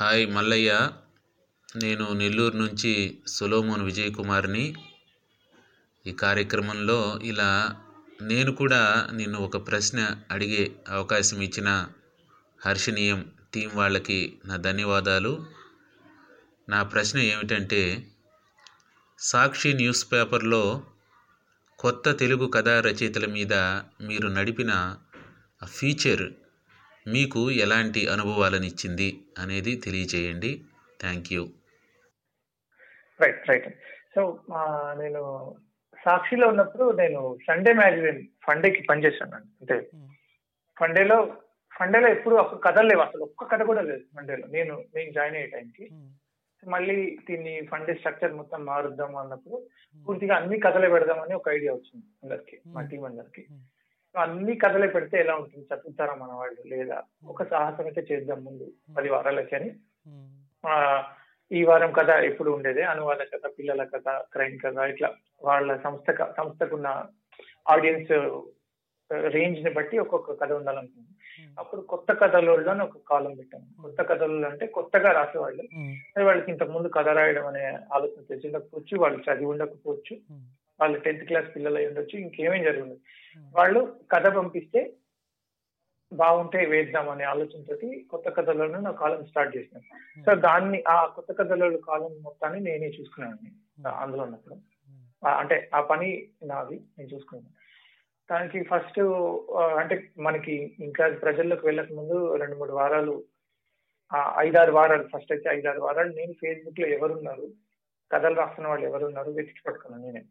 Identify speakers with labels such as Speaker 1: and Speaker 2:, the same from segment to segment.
Speaker 1: Hi Mallayya. నేను నెల్లూరు నుంచి సులోమోన్ విజయ్ కుమార్ని ఈ కార్యక్రమంలో ఇలా నేను కూడా నిన్ను ఒక ప్రశ్న అడిగే అవకాశం ఇచ్చిన హర్షణీయం టీం వాళ్ళకి నా ధన్యవాదాలు. నా ప్రశ్న ఏమిటంటే సాక్షి న్యూస్ పేపర్లో కొత్త తెలుగు కథా రచయితల మీద మీరు నడిపిన ఫీచర్ మీకు ఎలాంటి అనుభవాలను ఇచ్చింది అనేది తెలియచేయండి. Thank you
Speaker 2: right right so నేను సాక్షిలో ఉన్నప్పుడు నేను సండే మ్యాగజైన్ ఫండేకి పనిచేశాను అంటే ఫండేలో ఫండేలో ఎప్పుడు అప్పుడు కథలు లేవు అసలు ఒక్క కథ కూడా లేదు ఫండేలో నేను నేను జాయిన్ అయ్యే టైంకి. మళ్ళీ దీన్ని ఫండే స్ట్రక్చర్ మొత్తం మారుద్దాం అన్నప్పుడు పూర్తిగా అన్ని కథలే పెడదామని ఒక ఐడియా వచ్చింది అందరికి మా టీం అందరికి. అన్ని కథలే పెడితే ఎలా ఉంటుంది? చదువుతారా మన వాళ్ళు? లేదా ఒక సాహసం అయితే చేద్దాం ముందు పది వారాలకి అని. ఈ వారం కథ ఎప్పుడు ఉండేది. అనువాద కథ పిల్లల కథ క్రైమ్ కథ ఇట్లా వాళ్ళ సంస్థ సంస్థకున్న ఆడియన్స్ రేంజ్ని బట్టి ఒక్కొక్క కథ ఉండాలనుకుంది. అప్పుడు కొత్త కథలలో ఒక కాలం పెట్టాను కొత్త కథలు అంటే కొత్తగా రాసేవాళ్ళు. వాళ్ళకి ఇంతకు ముందు కథ రాయడం అనే ఆలోచన తెలిసి ఉండకపోవచ్చు వాళ్ళు చదివి ఉండకపోవచ్చు. వాళ్ళు టెన్త్ క్లాస్ పిల్లలు అయి ఉండొచ్చు. ఇంకేమేం జరిగింది వాళ్ళు కథ పంపిస్తే బాగుంటే వేద్దాం అనే ఆలోచనతో కొత్త కథలను నా కాలం స్టార్ట్ చేసినాను సో దాన్ని ఆ కొత్త కథల కాలం మొత్తాన్ని నేనే చూసుకున్నాను అందులో ఉన్నప్పుడు. అంటే ఆ పని నాది నేను చూసుకున్నాను. దానికి ఫస్ట్ అంటే మనకి ఇంకా ప్రజల్లోకి వెళ్ళక ముందు రెండు మూడు వారాలు ఐదారు వారాలు ఫస్ట్ అయితే ఐదారు వారాలు నేను ఫేస్బుక్లో ఎవరున్నారు కథలు రాస్తున్న వాళ్ళు ఎవరున్నారు వెతికి పట్టుకున్నాను నేనే.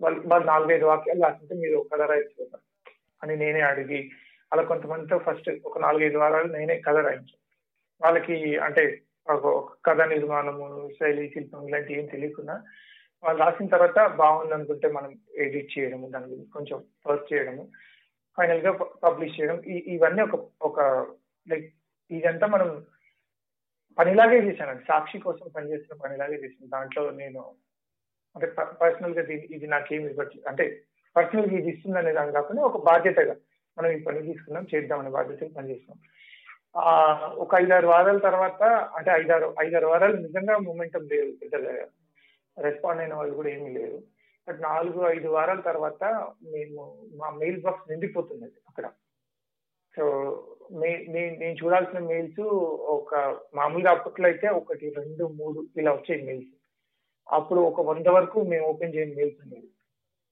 Speaker 2: వాళ్ళు వాళ్ళు నాలుగైదు వాక్యాలు రాస్తుంటే మీరు కథ రాయించుకుంటారు. అని నేనే అడిగి అలా కొంతమందితో ఫస్ట్ ఒక నాలుగైదు వారాలు నేనే కథ రాయించాను. వాళ్ళకి అంటే ఒక కథ నిర్మాణము శైలి శిల్పం ఇలాంటి ఏం తెలియకుండా వాళ్ళు రాసిన తర్వాత బాగుంది అనుకుంటే మనం ఎడిట్ చేయడము దాని గురించి కొంచెం వర్క్ చేయడము ఫైనల్గా పబ్లిష్ చేయడం ఇవన్నీ ఒక ఒక లైక్ ఇదంతా మనం పనిలాగే చేశాను సాక్షి కోసం పనిచేసిన పనిలాగే చేశాను. దాంట్లో నేను అంటే పర్సనల్గా ఇది నాకేమి ఇవ్వట్లేదు అంటే పర్సనల్గా ఇది ఇస్తుంది అనే దాని కాకుండా ఒక బాధ్యతగా మనం ఈ పని తీసుకున్నాం చేద్దాం అనే బాధ్యతగా పనిచేస్తున్నాం ఒక ఐదారు వారాల తర్వాత అంటే ఐదారు ఐదారు వారాలు నిజంగా మూమెంటం లేదు పెద్దగా రెస్పాండ్ అయిన వాళ్ళు కూడా ఏమీ లేరు. బట్ నాలుగు ఐదు వారాల తర్వాత మేము మా మెయిల్ బాక్స్ నిండిపోతుంది అక్కడ. సో నేను చూడాల్సిన మెయిల్స్ ఒక మామూలుగా అప్పట్లో అయితే ఒకటి రెండు మూడు ఇలా వచ్చాయి మెయిల్స్ అప్పుడు ఒక వంద వరకు మేము ఓపెన్ చేయని మెయిల్స్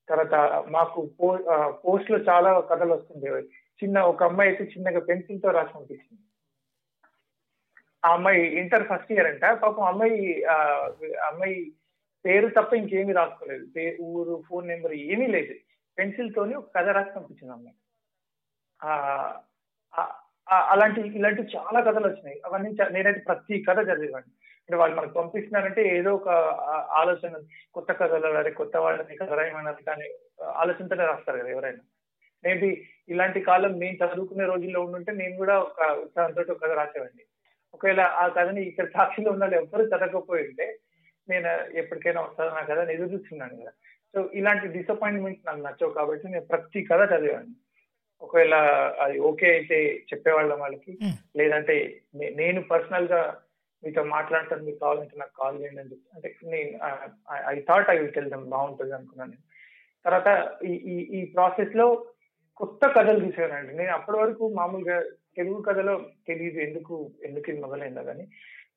Speaker 2: తర్వాత మాకు పో పోస్ట్లో చాలా కథలు వస్తుండేవి. చిన్న ఒక అమ్మాయి అయితే చిన్నగా పెన్సిల్తో రాసి పంపించింది. ఆ అమ్మాయి ఇంటర్ ఫస్ట్ ఇయర్ అంట. పాపం అమ్మాయి అమ్మాయి పేరు తప్ప ఇంకేమీ రాసుకోలేదు. ఊరు ఫోన్ నెంబర్ ఏమీ లేదు. పెన్సిల్ తోని ఒక కథ రాసి పంపించింది అమ్మాయి. అలాంటి ఇలాంటి చాలా కథలు వచ్చినాయి. అవన్నీ నేనైతే ప్రతి కథ చదివాను అంటే వాళ్ళు మనకు పంపిస్తున్నారంటే ఏదో ఒక ఆలోచన కొత్త కథలు అదే కొత్త వాళ్ళని కథ రాయమన్నారు కానీ ఆలోచనతోనే రాస్తారు కదా ఎవరైనా. మేబీ ఇలాంటి కాలం నేను చదువుకునే రోజుల్లో ఉండుంటే నేను కూడా ఒక ఉత్సాహంతో ఒక కథ రాసేవాడిని. ఒకవేళ ఆ కథని ఇక్కడ సాక్షిలో ఉన్న ఎవరు చదవకపోయి ఉంటే నేను ఎప్పటికైనా వస్తాను నా కథ ఎదురు చూస్తున్నాను కదా. సో ఇలాంటి డిసప్పాయింట్మెంట్స్ నాకు నచ్చవు కాబట్టి నేను ప్రతి కథ చదివాను ఒకవేళ అది ఓకే అయితే చెప్పేవాళ్ళం వాళ్ళకి. లేదంటే నేను పర్సనల్గా మీతో మాట్లాడతాను మీకు కావాలంటే నాకు కాల్ చేయండి అని చెప్పి. అంటే నేను I thought I will tell them బాగుంటుంది అనుకున్నాను నేను. తర్వాత ఈ ఈ ప్రాసెస్లో కొత్త కథలు తీసానండి నేను అప్పటి వరకు మామూలుగా తెలుగు కథలో తెలియదు ఎందుకు ఎందుకు ఇది మొదలైందా కానీ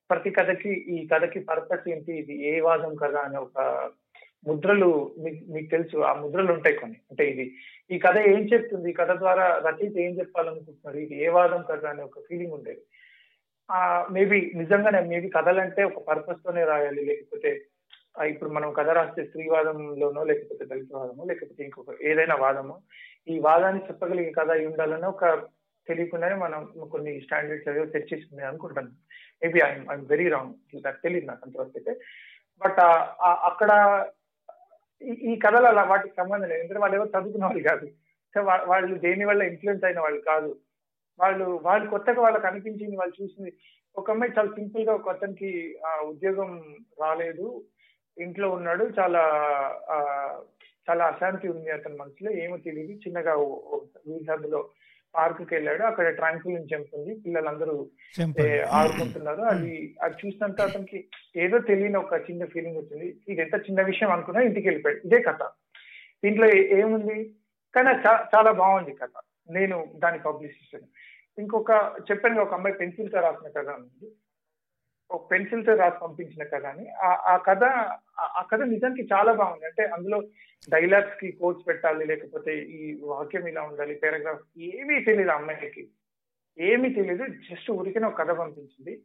Speaker 2: ప్రతి కథకి ఈ కథకి పర్పస్ ఏంటి ఇది ఏ వాదం కథ అనే ఒక ముద్రలు మీకు తెలుసు ఆ ముద్రలు ఉంటాయి కొన్ని. అంటే ఇది ఈ కథ ఏం చెప్తుంది ఈ కథ ద్వారా రచయిత ఏం చెప్పాలనుకుంటున్నారు ఇది ఏ వాదం కథ అనే ఒక ఫీలింగ్ ఉండేది. మేబీ నిజంగానే మేబీ కథలంటే ఒక పర్పస్ తోనే రాయాలి. లేకపోతే ఇప్పుడు మనం కథ రాస్తే స్త్రీవాదంలోనో లేకపోతే దళితవాదమో లేకపోతే ఇంకొక ఏదైనా వాదమో ఈ వాదాన్ని చెప్పగలిగే కథ అయి ఉండాలని ఒక తెలియకుండానే మనం కొన్ని స్టాండర్డ్స్ ఏదో తెచ్చేసింది అనుకుంటాను. Maybe I'm I'm very wrong నాకు తెలియదు నాకు అంతవరకు అయితే. బట్ అక్కడ ఈ కథలు అలా వాటికి సంబంధం లేదు. ఎందుకంటే వాళ్ళు ఎవరు చదువుకున్న వాళ్ళు కాదు. సో వాళ్ళు దేని వల్ల ఇన్ఫ్లుయెన్స్ అయిన వాళ్ళు కాదు. వాళ్ళు వాళ్ళు కొత్తగా వాళ్ళకి అనిపించింది వాళ్ళు చూసింది. ఒక అమ్మాయి చాలా సింపుల్గా ఒక అతనికి ఉద్యోగం రాలేదు. ఇంట్లో ఉన్నాడు. చాలా చాలా అశాంతి ఉంది అతని మనసులో. ఏమో తెలియదు చిన్నగా వీధి లో పార్క్కి వెళ్ళాడు. అక్కడ జంప్ ఉంది పిల్లలందరూ ఆడుకుంటున్నారు. అది అది చూసినంత అతనికి ఏదో తెలియని ఒక చిన్న ఫీలింగ్ వచ్చింది. ఇది ఎంత చిన్న విషయం అనుకున్నా ఇంటికి వెళ్ళిపోయాడు. ఇదే కథ. దీంట్లో ఏముంది? కానీ చాలా బాగుంది కథ. నేను దాన్ని పబ్లిష్ చేశాను. ఇంకొక చెప్పాను ఒక అమ్మాయి పెన్సిల్తో రాసిన కథ ఉంది. ఒక పెన్సిల్తో రాసి పంపించిన కథ అని. ఆ- కథ ఆ- కథ నిజానికి చాలా బాగుంది. అంటే అందులో డైలాగ్స్కి కోట్స్ పెట్టాలి లేకపోతే ఈ వాక్యం ఇలా ఉండాలి పారాగ్రాఫ్ ఏమీ తెలియదు ఆ అమ్మాయికి. ఏమీ తెలియదు జస్ట్ ఊరికే ఒక కథ పంపించింది.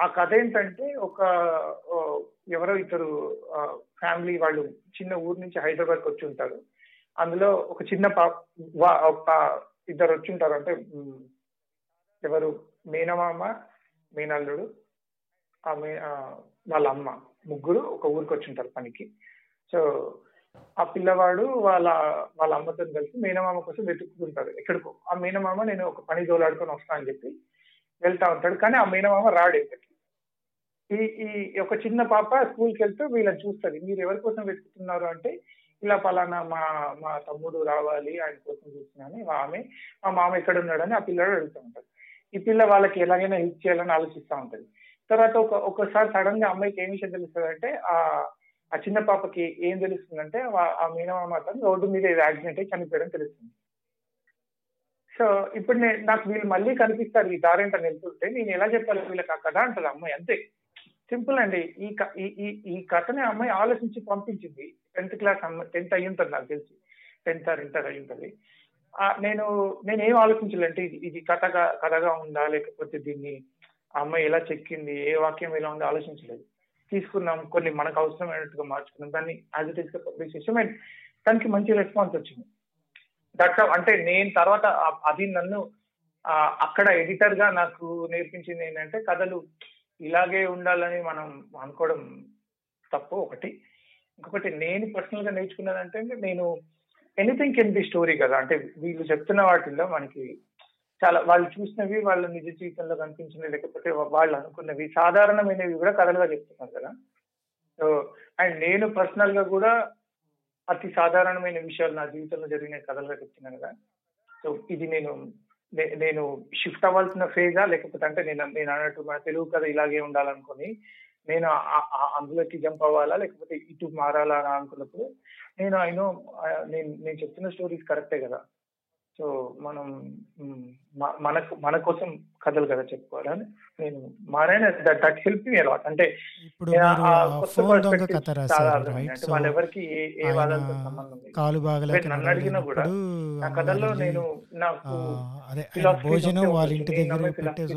Speaker 2: ఆ కథ ఏంటంటే ఒక ఎవరో ఇద్దరు ఫ్యామిలీ వాళ్ళు చిన్న ఊరు నుంచి హైదరాబాద్కి వచ్చి ఉంటారు. అందులో ఒక చిన్న పా ఇద్దరు వచ్చి ఉంటారు. అంటే ఎవరు? మేనమామ మేనల్లుడు ఆ మే వాళ్ళ అమ్మ. ముగ్గురు ఒక ఊరికి వచ్చి ఉంటారు పనికి. సో ఆ పిల్లవాడు వాళ్ళ వాళ్ళ అమ్మతో కలిసి మేనమామ కోసం వెతుక్కుంటారు. ఎక్కడికో. ఆ మేనమామ నేను ఒక పని జోలాడుకొని వస్తా అని చెప్పి వెళ్తా ఉంటాడు. కానీ ఆ మేనమామ రాడు ఎక్కడికి? ఈ ఈ ఒక చిన్న పాప స్కూల్కి వెళ్తూ వీళ్ళని చూస్తుంది. మీరు ఎవరి కోసం వెతుకుతున్నారు అంటే ఇలా పలానా మా మా తమ్ముడు రావాలి ఆయన కోసం చూస్తున్నాను ఆమె మా మామ ఎక్కడ ఉన్నాడని ఆ పిల్లడు అడుగుతూ ఉంటాడు. ఈ పిల్ల వాళ్ళకి ఎలాగైనా హెల్ప్ చేయాలని ఆలోచిస్తూ ఉంటుంది. తర్వాత ఒక ఒకసారి సడన్గా అమ్మాయికి ఏం విషయం తెలుస్తుంది అంటే ఆ ఆ చిన్న పాపకి ఏం తెలుస్తుందంటే ఆ మీనమామ మాత్రం రోడ్డు మీద ఏదో యాక్సిడెంట్ అయి చనిపోయడం తెలుస్తుంది. సో ఇప్పుడు నేను నాకు వీళ్ళు మళ్ళీ కనిపిస్తారు ఈ దారేంట వెళ్తుంటే నేను ఎలా చెప్పాలి వీళ్ళకి ఆ కథ అంటది అమ్మాయి అంతే. సింపుల్ అండి ఈ ఈ కథని అమ్మాయి ఆలోచించి పంపించింది. టెన్త్ క్లాస్ అమ్మాయి టెన్త్ అయ్యి ఉంటుంది నాకు తెలిసి. టెన్త్ ఆర్ ఇంటర్ అయ్యి ఉంటుంది నేను నేను ఏం ఆలోచించాలంటే ఇది ఇది కథగా కథగా ఉందా? లేకపోతే దీన్ని ఆ అమ్మాయి ఎలా చెక్కింది? ఏ వాక్యం ఎలా ఉందో? ఆలోచించలేదు. తీసుకున్నాం. కొన్ని మనకు అవసరమైనట్టుగా మార్చుకున్నాం. దాన్ని యాజ్ ఇట్ ఈస్గా పబ్లిష్ చేసాం. అండ్ దానికి మంచి రెస్పాన్స్ వచ్చింది. దట్ అంటే నేను తర్వాత అది నన్ను అక్కడ ఎడిటర్గా నాకు నేర్పించింది ఏంటంటే కథలు ఇలాగే ఉండాలని మనం అనుకోవడం తప్పు ఒకటి. ఇంకొకటి నేను పర్సనల్గా నేర్చుకున్నానంటే నేను ఎనీథింగ్ కెన్ బి స్టోరీ కదా. అంటే వీళ్ళు చెప్తున్న వాటిల్లో మనకి చాలా వాళ్ళు చూసినవి వాళ్ళ నిజ జీవితంలో కనిపించినవి లేకపోతే వాళ్ళు అనుకున్నవి సాధారణమైనవి కూడా కథలుగా చెప్తున్నారు కదా. సో అండ్ నేను పర్సనల్గా కూడా అతి సాధారణమైన విషయాలు నా జీవితంలో జరిగిన కథలుగా చెప్తున్నాను కదా. సో ఇది నేను నేను షిఫ్ట్ అవ్వాల్సిన ఫేజా లేకపోతే అంటే నేను నేను అన్నట్టు మన తెలుగు కథ ఇలాగే ఉండాలనుకుని నేను ఆ- అందులోకి జంప్ అవ్వాలా? లేకపోతే ఇటు మారాలా అని అనుకున్నప్పుడు నేను ఐ నో నేను నేను చెప్తున్న స్టోరీస్ కరెక్టే కదా? సో మనం మనకు మన కోసం కథలు కదా చెప్పుకోవాలని నేను మారాను దట్ హెల్ప్ మీ అలాట్ అంటే వాళ్ళెవరికి ఏ వాదాలతో సంబంధం
Speaker 3: కాలు
Speaker 2: నన్ను అడిగినా కూడా నా కథల్లో నేను నాకు
Speaker 3: భోజనం వాళ్ళ. ఇంటి దగ్గర పెట్టేసి.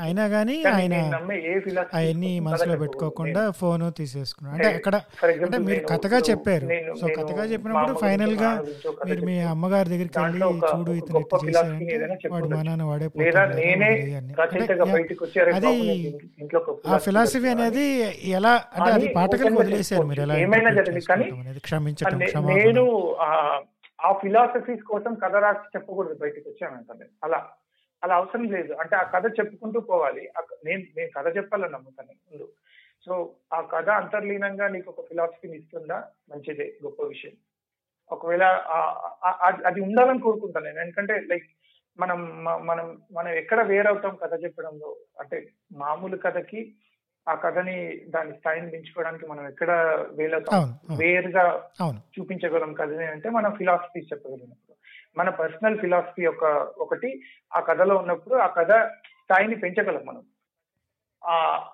Speaker 3: అయినా కానీ ఆయన అవన్నీ మనసులో పెట్టుకోకుండా. ఫోన్ తీసుకున్నాడు అంటే అక్కడ అంటే మీరు కథగా చెప్పారు సో కథగా చెప్పినప్పుడు
Speaker 2: ఫైనల్గా
Speaker 3: మీరు మీ. అమ్మగారి దగ్గరికి వెళ్ళి చూడు ఇతను ఇట్లా
Speaker 2: ఫిలాసఫీ లేదా నేనే రచయితగా బయటకు వచ్చి
Speaker 3: ఆ ఫిలాసఫీ అనేది ఎలా అంటే అది పాఠకులకు వదిలేశారు మీరు ఎలా.
Speaker 2: ఏమైనా జరిగింది? కానీ నేను ఆ ఫిలాసఫీస్ కోసం కథ రాసి చెప్పకూడదు బయటకు వచ్చాను అంటే అలా అలా అవసరం లేదు. అంటే ఆ కథ చెప్పుకుంటూ పోవాలి. నేను నేను కథ చెప్పాలని నమ్ముతాను ముందు. సో ఆ కథ అంతర్లీనంగా నీకు ఒక ఫిలాసఫీని ఇస్తుందా? మంచిదే గొప్ప విషయం. ఒకవేళ అది ఉండాలని కోరుకుంటాను నేను. ఎందుకంటే లైక్ మనం మనం మనం ఎక్కడ వేరవుతాం కథ చెప్పడంలో? అంటే మామూలు కథకి ఆ కథని దాని స్థాయిని పెంచుకోవడానికి మనం ఎక్కడ వేలవుతాం? వేరుగా చూపించగలం కథని అంటే మనం ఫిలాసఫీ చెప్పగలిగినప్పుడు. మన పర్సనల్ ఫిలాసఫీ ఒక ఒకటి ఆ కథలో ఉన్నప్పుడు ఆ కథ స్థాయిని పెంచగలం మనం. ఆ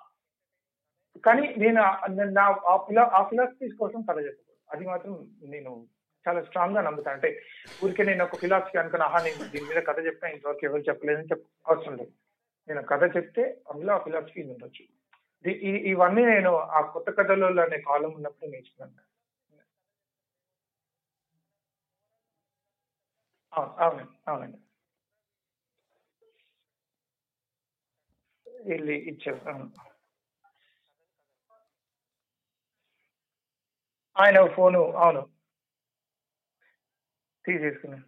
Speaker 2: కానీ నేను ఆ- నేను నా ఆ ఫిలా ఆ ఫిలాసఫీస్ కోసం కథ చెప్పకూడదు. అది మాత్రం నేను చాలా స్ట్రాంగ్గా నమ్ముతాను. అంటే ఊరికే నేను ఒక ఫిలాసఫీ అనుకున్న ఆహా నేను దీని మీద కథ చెప్పినా ఇంతవరకు ఎవరు చెప్పలేదని చెప్ప అవసరం లేదు. నేను కథ చెప్తే అందులో ఆ ఫిలాసఫీ ఉండొచ్చు. ఇది- ఇవన్నీ నేను ఆ కొత్త కథలో అనే కాలం ఉన్నప్పుడు నేర్చుకున్నాను. అవునండి అవునండి. వెళ్ళి ఇచ్చారు అవును ఆయన ఫోను అవును. తీసేసుకున్నాను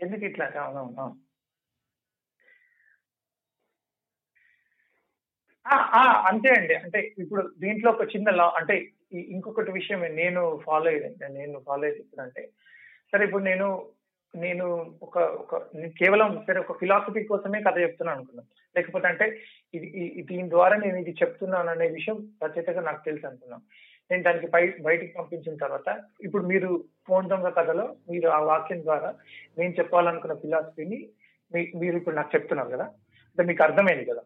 Speaker 2: ఎందుకు ఇట్లా కావాలి ఉన్నాం ఆ, అంతే అండి. అంటే ఇప్పుడు దీంట్లో ఒక చిన్న లా అంటే ఇంకొకటి విషయం నేను ఫాలో అయ్యేది నేను ఫాలో అయ్యేది ఇప్పుడు అంటే సరే ఇప్పుడు నేను నేను ఒక ఒక కేవలం సరే ఒక ఫిలాసఫీ కోసమే కథ చెప్తున్నాను అనుకున్నాను లేకపోతే అంటే ఇది దీని ద్వారా నేను ఇది చెప్తున్నాను అనే విషయం రచయితగా నాకు తెలుసు అనుకున్నాను నేను దానికి బయ బయటికి పంపించిన తర్వాత ఇప్పుడు మీరు ఫోన్ దొంగ కథలో మీరు ఆ వాక్యం ద్వారా నేను చెప్పాలనుకున్న ఫిలాసఫీని మీ- మీరు ఇప్పుడు నాకు చెప్తున్నారు కదా? అంటే మీకు అర్థమైంది కదా?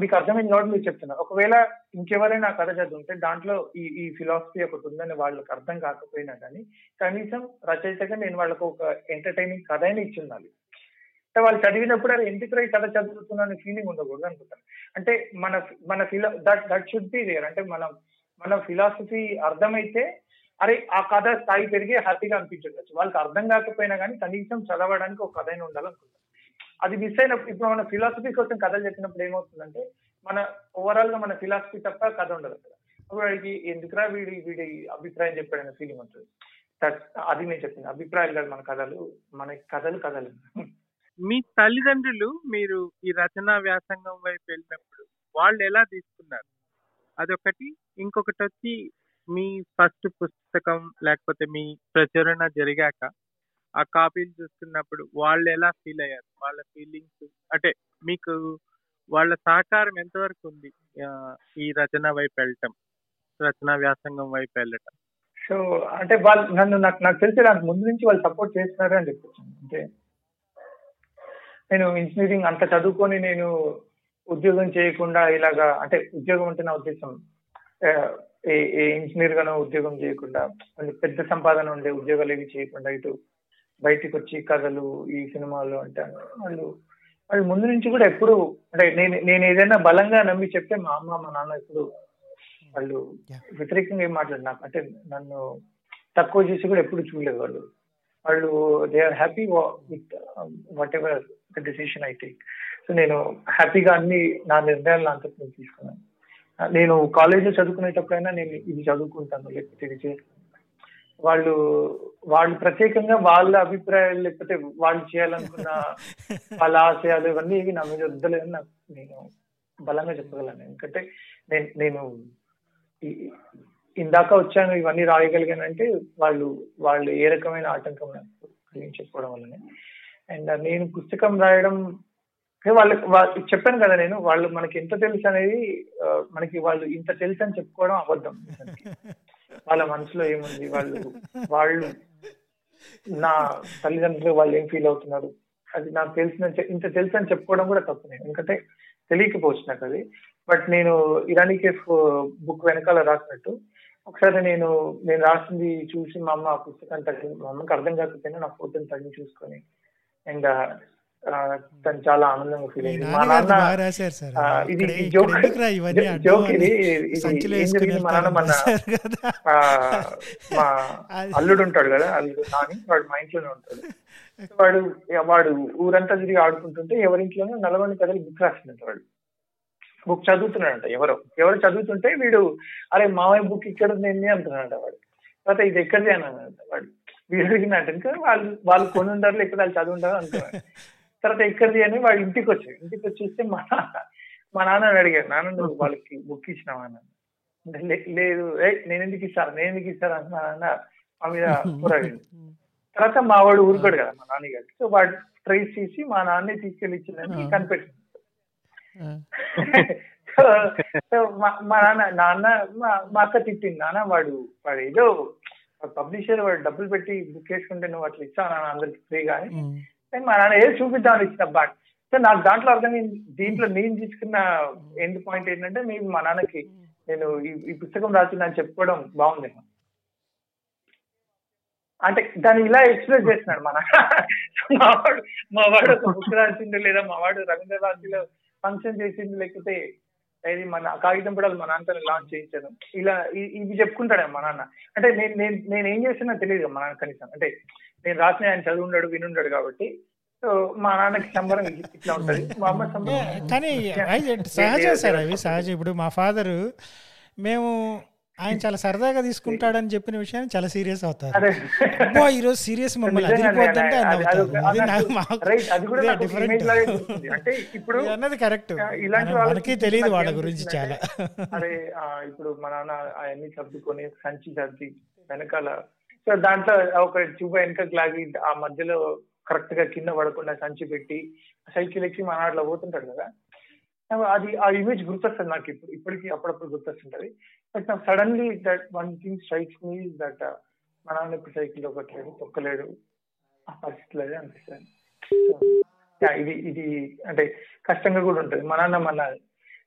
Speaker 2: మీకు అర్థమైంది కాబట్టి మీరు చెప్తున్నారు. ఒకవేళ ఇంకెవరైనా ఆ కథ చదువుంటే దాంట్లో ఈ ఈ ఫిలాసఫీ ఒకటి ఉందని వాళ్ళకి అర్థం కాకపోయినా కానీ కనీసం రచయితగా నేను వాళ్ళకు ఒక ఎంటర్టైనింగ్ కథ అయినా ఇచ్చి ఉండాలి అంటే వాళ్ళు చదివినప్పుడు అది ఎందుకు ఈ కథ చదువుతున్నాను ఫీలింగ్ ఉండకూడదు అనుకుంటాను అంటే మన మన ఫిలా that that should be there అంటే మనం మన ఫిలాసఫీ అర్థమైతే అరే ఆ కథ స్థాయి పెరిగి హ్యాపీగా అనిపించవచ్చు వాళ్ళకి అర్థం కాకపోయినా కానీ కనీసం చదవడానికి ఒక కథ అయినా ఉండాలనుకుంటాను అది మిస్ అయినప్పుడు ఇప్పుడు మన ఫిలాసఫీ కోసం కథలు చెప్పినప్పుడు ఏమవుతుందంటే మన ఓవరాల్గా మన ఫిలాసఫీ తప్ప కథ ఉండదు అక్కడ. అప్పుడు వాడికి ఎందుకురా వీడి వీడి అభిప్రాయం చెప్పాడనే ఫీలింగ్ ఉంటుంది. అది నేను చెప్పింది అభిప్రాయాలు కాదు మన కథలు. మన కథలు కథలు.
Speaker 4: మీ తల్లిదండ్రులు మీరు ఈ రచనా వ్యాసంగం వైపు వెళ్ళినప్పుడు వాళ్ళు ఎలా తీసుకున్నారు? అదొకటి. ఇంకొకటి వచ్చి మీ ఫస్ట్ పుస్తకం లేకపోతే మీ ప్రచురణ జరిగాక ఆ కాపీలు చూస్తున్నప్పుడు వాళ్ళు ఎలా ఫీల్ అయ్యారు? వాళ్ళ ఫీలింగ్స్ అంటే మీకు వాళ్ళ సహకారం ఎంతవరకు ఉంది? ఈ రచన వైపు వెళ్ళటం రచనా వ్యాసంగం వైపు వెళ్ళటం.
Speaker 2: సో అంటే వాళ్ళు నన్ను నాకు నాకు తెలిసి దానికి ముందు నుంచి వాళ్ళు సపోర్ట్ చేస్తున్నారు అని చెప్పొచ్చు. అంటే నేను ఇంజనీరింగ్ అంత చదువుకొని నేను ఉద్యోగం చేయకుండా ఇలాగా అంటే ఉద్యోగం అంటే నా ఉద్దేశం ఏ ఇంజనీర్ గానో ఉద్యోగం చేయకుండా పెద్ద సంపాదన ఉండే ఉద్యోగాలు ఏవి చేయకుండా ఇటు బయటికి వచ్చి కథలు ఈ సినిమాలు అంటే వాళ్ళు వాళ్ళు ముందు నుంచి కూడా ఎప్పుడు అంటే నేను నేను ఏదైనా బలంగా నమ్మి చెప్తే మా అమ్మ మా నాన్న ఎప్పుడు వాళ్ళు. వ్యతిరేకంగా ఏం మాట్లాడు నాకు అంటే నన్ను తక్కువ చేసి కూడా ఎప్పుడు చూడలేదు వాళ్ళు. వాళ్ళు they are happy with whatever the decision I take so నేను హ్యాపీగా అన్ని నా నిర్ణయాలు నా నేను తీసుకున్నాను. నేను కాలేజీలో చదువుకునేటప్పుడైనా నేను ఇది చదువుకుంటాను లేకపోతే ఇది చేస్తాను. వాళ్ళు వాళ్ళు ప్రత్యేకంగా వాళ్ళ అభిప్రాయాలు లేకపోతే వాళ్ళు చేయాలనుకున్న వాళ్ళ ఆశయాలు ఇవన్నీ ఇవి నా మీద వద్దలేదని నాకు నేను బలంగా చెప్పగలను ఎందుకంటే నేను నేను ఇందాక వచ్చాను ఇవన్నీ రాయగలిగానంటే వాళ్ళు వాళ్ళు ఏ రకమైన ఆటంకం నాకు కలిగించకపోవడం వల్లనే అండ్ నేను పుస్తకం రాయడం వాళ్ళకి చెప్పాను కదా నేను వాళ్ళు మనకి ఎంత తెలుసు అనేది మనకి వాళ్ళు ఇంత తెలుసు అని చెప్పుకోవడం అబద్ధం. వాళ్ళ మనసులో ఏముంది? వాళ్ళు వాళ్ళు నా తల్లిదండ్రులు వాళ్ళు ఏం ఫీల్ అవుతున్నారు? అది నాకు తెలిసిన ఇంత తెలుసు అని చెప్పుకోవడం కూడా తప్పునే ఎందుకంటే తెలియకపోవచ్చు నాకు అది. బట్ నేను ఇరానీ కేఫ్ బుక్ వెనకాల రాసినట్టు. ఒకసారి నేను నేను రాసింది చూసి మా అమ్మ ఆ పుస్తకాన్ని తగ్గి మా అమ్మకి అర్థం కాకపోయినా నా ఫోటోని తగ్గి చూసుకొని అండ్ తను చాలా ఆనందంగా ఫీల్ అయింది. మా నాన్న ఇది జోక్ జోక్ ఇది ఏం జరిగింది? మా నాన్న మన మా అల్లుడు ఉంటాడు కదా అల్లుడు నాని వాడు మా ఇంట్లోనే ఉంటాడు. వాడు వాడు ఊరంతా తిరిగి ఆడుకుంటుంటే ఎవరింట్లోనో నలభై కథలు బుక్ రాసిందంట వాడు. బుక్ చదువుతున్నాడంట ఎవరో. ఎవరు చదువుతుంటే వీడు అరే మామయ్య బుక్ ఇక్కడ ఉంది అంటున్నాడంట వాడు. తర్వాత ఇది ఎక్కడిది? అని అన్నాడంట వాడు. వీడు అడిగినట్టు వాళ్ళు వాళ్ళు కొని ఉంటారు లేకపోతే వాళ్ళు చదువు ఉంటారు అనుకున్నాడు తర్వాత ఎక్కడిది అని వాడు ఇంటికి వచ్చాడు. ఇంటికి వచ్చి చూస్తే మా నాన్న మా నాన్న అడిగాడు. నాన్న నువ్వు వాళ్ళకి బుక్ ఇచ్చినావా "లే- లేదు. ఏ నేను ఎందుకు ఇస్తాను నేను ఎందుకు ఇస్తాను అని మా నాన్న మా మీద పోరాడింది తర్వాత మా వాడు ఊరుకోడు కదా మా నాన్నగారు సో వాడు ట్రేస్ చేసి మా నాన్నే తీసుకెళ్ళి ఇచ్చిందని. కనిపెట్టింది. సో మా నాన్న నాన్న మా మా అక్క తిట్టింది. నాన్న వాడు వాడు ఏదో పబ్లిషర్ వాడు డబ్బులు పెట్టి బుక్ వేసుకుంటే నువ్వు అట్లా ఇచ్చావు నాన్న? అందరికి ఫ్రీగా అని. మా నాన్న ఏది చూపిద్దామని ఇచ్చిన బాట్ సో నాకు దాంట్లో అర్థమైంది దీంట్లో నేను తీసుకున్న ఎండ్ పాయింట్ ఏంటంటే మేము మా నాన్నకి నేను ఈ పుస్తకం రాసి చెప్పుకోవడం బాగుంది. అంటే దాన్ని ఇలా ఎక్స్ప్రెస్ చేస్తున్నాడు మన మావాడు మావాడు ఒక బుక్ రాసిండు లేదా మావాడు రవీంద్ర భారతిలో ఫంక్షన్ చేసిండు లేకపోతే ఏది మన కాగితం పడాలి మా నాన్నతో లాంచ్ చేయించాను ఇలా ఇవి చెప్పుకుంటాడు మా నాన్న. అంటే నేను నేను నేను ఏం చేస్తున్నా తెలియదు మా నాన్న కనీసం. అంటే నేను రాసిన ఆయన చదువు ఉండడు వినుండడు కాబట్టి సో మా నాన్నకి సంబరం ఇట్లా ఉంటది. మా అమ్మ సంబరం
Speaker 3: కానీ సహజం సార్ అవి సహజం. ఇప్పుడు మా ఫాదరు మేము ఆయన చాలా సరదాగా తీసుకుంటాడని చెప్పిన విషయాన్ని చాలా సీరియస్ అవుతారు. అబ్బో ఈరోజు సీరియస్ మమ్మల్ని
Speaker 2: నిజంగానే
Speaker 3: అదిరిపోద్దంటే ఆయన
Speaker 2: అది- అది
Speaker 3: నవ్వుతారు.
Speaker 2: ఒక-
Speaker 3: ఇది
Speaker 2: నాకు-
Speaker 3: నాకు- మాకు-
Speaker 2: రైట్ అది కూడా
Speaker 3: ఇదే
Speaker 2: నాకు
Speaker 3: different.
Speaker 2: ఇమేజ్ లాగే గుర్తుంది. అంటే ఇప్పుడు
Speaker 3: అన్నది కరెక్ట్.
Speaker 2: ఇలాంటి వాళ్ళకి
Speaker 3: తెలియదు వాళ్ళ గురించి చాలా.
Speaker 2: అరే ఇప్పుడు మా నాన్న అవన్నీ సర్దుకొని సంచి సర్ది వెనకాల సో దాంట్లో ఒక చూప వెనకకి లాగి ఆ మధ్యలో కరెక్ట్గా కింద పడకుండా సంచి పెట్టి సైకిల్ ఎక్కి మా నాన్న అట్లా పోతుంటాడు కదా. అది ఆ ఇమేజ్ గుర్తొస్తుంది నాకు ఇప్పుడు. ఇప్పటికి అప్పుడప్పుడు గుర్తొస్తుంటది. బట్ నాకు suddenly that one thing strikes me that మా నాన్న ఇప్పుడు సైకిల్ ఒకట్లేదు తొక్కలేడు. ఆ పరిస్థితి లేదు అనిపిస్తుంది. ఇది ఇది అంటే కష్టంగా కూడా ఉంటుంది. మా నాన్న మన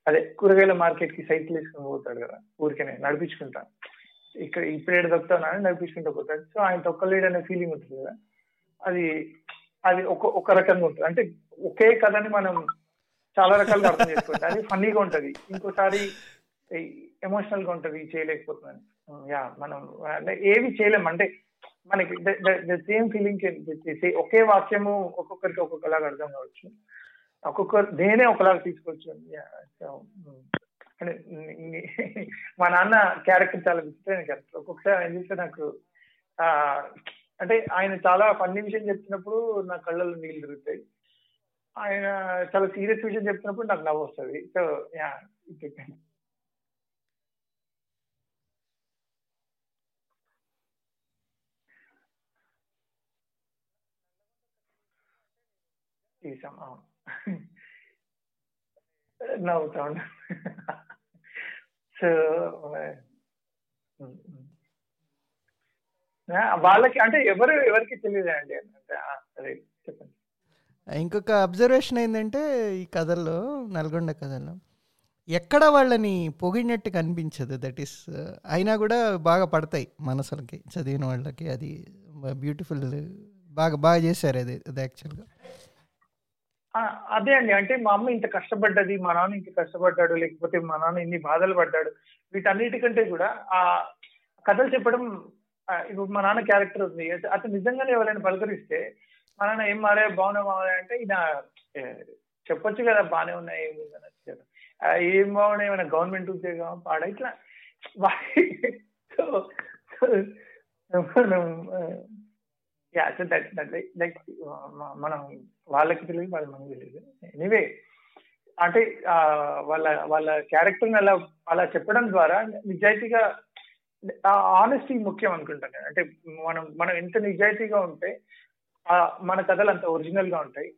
Speaker 2: అదే కూరగాయల మార్కెట్కి సైకిల్ వేసుకుని పోతాడు కదా ఊరికనే నడిపించుకుంటా. ఇక్కడ ఇప్పుడు ఏడు దొక్కుతానని నడిపించుకుంటూ పోతాడు. సో ఆయన తొక్కలేడు అనే ఫీలింగ్ ఉంటుంది కదా. అది అది ఒక ఒక రకంగా ఉంటుంది. అంటే ఒకే కథని మనం చాలా రకాలుగా అర్థం చేసుకోవచ్చు. అది ఫన్నీగా ఉంటది. ఇంకోసారి ఎమోషనల్గా ఉంటది చేయలేకపోతున్నాను. యా మనం అంటే ఏవి చేయలేము అంటే మనకి ద సేమ్ ఫీలింగ్ ఒకే వాక్యము ఒక్కొక్కరికి ఒక్కొక్కలాగా అర్థం కావచ్చు. ఒక్కొక్క నేనే ఒకలాగా తీసుకోవచ్చు. అంటే మా నాన్న క్యారెక్టర్ చాలా విచిత్రమైన క్యారెక్టర్. ఒక్కొక్కసారి ఆయన చూస్తే నాకు ఆ అంటే ఆయన చాలా ఫన్నీ విషయం చెప్తున్నప్పుడు నా కళ్ళలో నీళ్ళు తిరుగుతాయి. ఆయన చాలా సీరియస్ విషయం చెప్తున్నప్పుడు నాకు నవ్వు వస్తుంది. సో యా తీసాం అవును. నవ్వుతా. ఉన్నా సో వాళ్ళకి అంటే ఎవరు ఎవరికి తెలియదండి. అంటే అదే చెప్పండి.
Speaker 3: ఇంకొక అబ్జర్వేషన్ ఏంటంటే ఈ కథల్లో నల్గొండ కథల్లో ఎక్కడ వాళ్ళని పొగిడినట్టు కనిపించదు దట్ ఈస్ అయినా కూడా బాగా పడతాయి మనసులకి చదివిన వాళ్ళకి అది బ్యూటిఫుల్ బాగా బాగా చేశారు అది అది యాక్చువల్గా
Speaker 2: అదే అండి. అంటే మా అమ్మ ఇంత కష్టపడ్డది మా నాన్న ఇంత కష్టపడ్డాడు లేకపోతే మా నాన్న ఇన్ని బాధలు పడ్డాడు వీటన్నిటికంటే కూడా ఆ కథలు చెప్పడం ఇప్పుడు మా నాన్న క్యారెక్టర్ ఉంది. అతను నిజంగానే ఎవరైనా పలకరిస్తే మా నాన్న ఏం మారే బాగున్నా మారే అంటే ఈయన చెప్పొచ్చు కదా బాగానే ఉన్నాయి ఏం కదా. ఏం బాగున్నాయి ఏమైనా గవర్నమెంట్ ఉద్యోగం పాడ ఇట్లా. సో మనం yeah so that that like మనం వాళ్ళకి తెలియదు వాళ్ళకి మనకి తెలియదు. ఎనీవే అంటే వాళ్ళ వాళ్ళ క్యారెక్టర్ అలా అలా చెప్పడం ద్వారా నిజాయితీగా ఆనెస్టీ ముఖ్యం అనుకుంటాను నేను. అంటే మనం మనం ఎంత నిజాయితీగా ఉంటే ఆ, మన కథలు అంత ఒరిజినల్గా ఉంటాయి.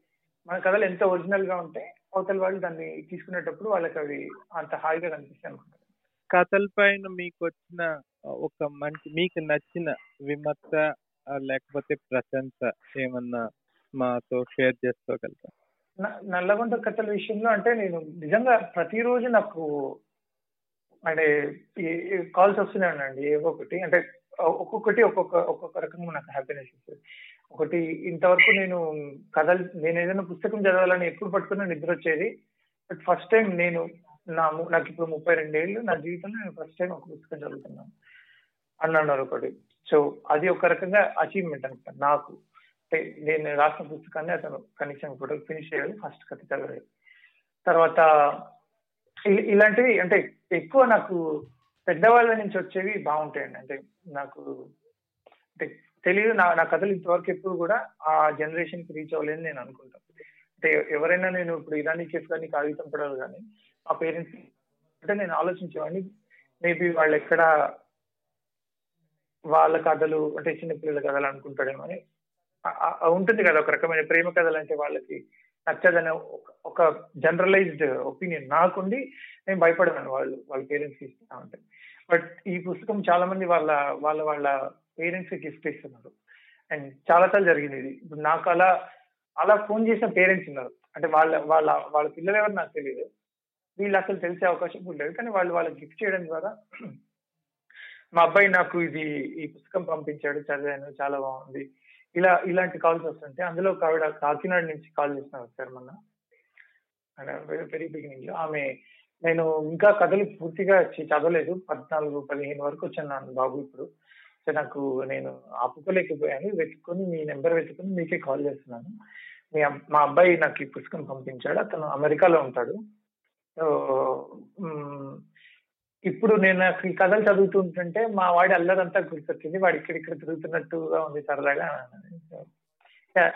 Speaker 2: మన కథలు ఎంత ఒరిజినల్గా ఉంటే అవతల వాళ్ళు దాన్ని తీసుకునేటప్పుడు వాళ్ళకి అవి అంత హాయిగా కనిపిస్తాయి అనుకుంటాను
Speaker 4: కథల పైన మీకు వచ్చిన ఒక మంచి మీకు నచ్చిన విమర్శ లేకపోతే ప్రశంస ఏమన్నా మాతో షేర్ చేసుకోగలుగుతా
Speaker 2: నల్లగొండ కథల విషయంలో అంటే నేను నిజంగా ప్రతిరోజు నాకు అంటే కాల్స్ వస్తూనే ఉన్నాయండి. ఏవో ఒకటి అంటే ఒక్కొక్కటి ఒక్కొక్క ఒక్కొక్క రకంగా నాకు హ్యాపీనెస్ ఇస్తుంది ఒకటి ఇంతవరకు నేను కథలు నేను ఏదైనా పుస్తకం చదవాలని ఎప్పుడు పట్టుకున్నా నిద్ర వచ్చేది. బట్ ఫస్ట్ టైం నేను నా నాకు ఇప్పుడు ముప్పై రెండేళ్ళు నా జీవితంలో నేను ఫస్ట్ టైం ఒక పుస్తకం చదువుతున్నాను. అన్నారు ఒకటి. సో అది ఒక రకంగా అచీవ్మెంట్ అనమాట నాకు. అంటే నేను రాసిన పుస్తకాన్ని అతను కనీసం ఫోటో ఫినిష్ చేయాలి ఫస్ట్ కథ చదవాలి తర్వాత ఇ- ఇలాంటివి అంటే ఎక్కువ నాకు పెద్దవాళ్ళ నుంచి వచ్చేవి బాగుంటాయండి. అంటే నాకు అంటే తెలియదు నా నా కథలు ఇంతవరకు ఎప్పుడు కూడా ఆ జనరేషన్కి రీచ్ అవ్వలేదని నేను అనుకుంటాను అంటే ఎవరైనా నేను ఇప్పుడు ఇరానీ కేసు కానీ కాగితం పడాలి కానీ మా పేరెంట్స్ అంటే నేను ఆలోచించేవాడిని. మేబీ వాళ్ళు ఎక్కడ వాళ్ళ కథలు అంటే చిన్నపిల్లల కథలు అనుకుంటాడేమో అని. ఉంటుంది కదా ఒక రకమైన ప్రేమ కథలు అంటే వాళ్ళకి నచ్చదనే ఒక- జనరలైజ్డ్ ఒపీనియన్ నాకుండి నేను భయపడను వాళ్ళు వాళ్ళ పేరెంట్స్ ఇస్తా ఉంటే బట్ ఈ పుస్తకం చాలా మంది వాళ్ళ వాళ్ళ వాళ్ళ పేరెంట్స్ గిఫ్ట్ ఇస్తున్నారు. అండ్ చాలా సార్లు జరిగింది ఇది. ఇప్పుడు నాకు అలా అలా ఫోన్ చేసిన పేరెంట్స్ ఉన్నారు. అంటే వాళ్ళ వాళ్ళ వాళ్ళ పిల్లలు ఎవరు నాకు తెలియదు. వీళ్ళు అసలు తెలిసే అవకాశం ఉండేది లేదు. కానీ వాళ్ళు వాళ్ళకి గిఫ్ట్ చేయడం ద్వారా మా అబ్బాయి నాకు ఇది ఈ పుస్తకం పంపించాడు చదివాను చాలా బాగుంది. ఇలా ఇలాంటి కాల్స్ వస్తుంటే అందులో ఒక ఆవిడ కాకినాడ నుంచి కాల్ చేసిన సార్ మొన్న. వెరీ బిగినింగ్లో ఆమె నేను ఇంకా కథలు పూర్తిగా చదవలేదు. పద్నాలుగు పదిహేను వరకు వచ్చాను బాబు ఇప్పుడు. సో నాకు నేను ఆపుకోలేకపోయాను. వెతుక్కొని మీ నెంబర్ వెతుకుని మీకే కాల్ చేస్తున్నాను. మీ మా అబ్బాయి నాకు ఈ పుస్తకం పంపించాడు. అతను అమెరికాలో ఉంటాడు. సో ఇప్పుడు నేను నాకు ఈ కథలు చదువుతుంటుంటే మా వాడి అల్లరంతా గుర్తొచ్చింది. వాడు ఇక్కడ ఇక్కడ తిరుగుతున్నట్టుగా ఉంది సరదాగా.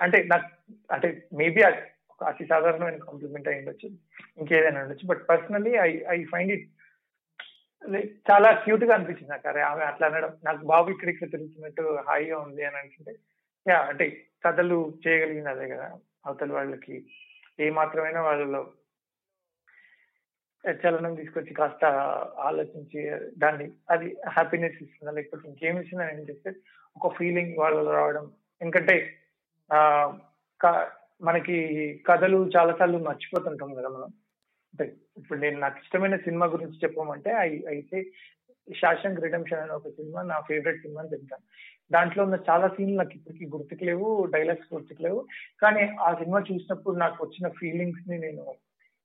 Speaker 2: అంటే నాకు అంటే మేబీ అతి సాధారణమైన కాంప్లిమెంట్ అయి ఉండొచ్చు. ఇంకేదైనా ఉండొచ్చు. But personally I I find it చాలా క్యూట్గా అనిపించింది నాకు. అరే ఆమె అట్లా అనడం. నాకు బాబు ఇక్కడ ఇక్కడ తిరుగుతున్నట్టు హాయిగా ఉంది అని అంటుంటే యా అంటే కథలు చేయగలిగింది అదే కదా. అవతల వాళ్ళకి ఏ మాత్రమైనా వాళ్ళలో చలనం తీసుకొచ్చి కాస్త ఆలోచించి దాన్ని అది హ్యాపీనెస్ ఇస్తుందా లేకపోతే ఇంకేమి ఇస్తుందా అని చెప్తే ఒక ఫీలింగ్ వాళ్ళలో రావడం. ఎందుకంటే ఆ మనకి కథలు చాలా సార్లు మర్చిపోతుంటాం కదా మనం. అంటే ఇప్పుడు నేను నాకు ఇష్టమైన సినిమా గురించి చెప్పమంటే అయితే శాసంక్ రిడమ్షన్ అనే ఒక సినిమా నా ఫేవరెట్ సినిమా అని చెప్తాను. దాంట్లో ఉన్న చాలా సీన్లు నాకు ఇప్పటికీ గుర్తుకు లేవు డైలాగ్స్ గుర్తుకు లేవు. కానీ ఆ సినిమా చూసినప్పుడు నాకు వచ్చిన ఫీలింగ్స్ని నేను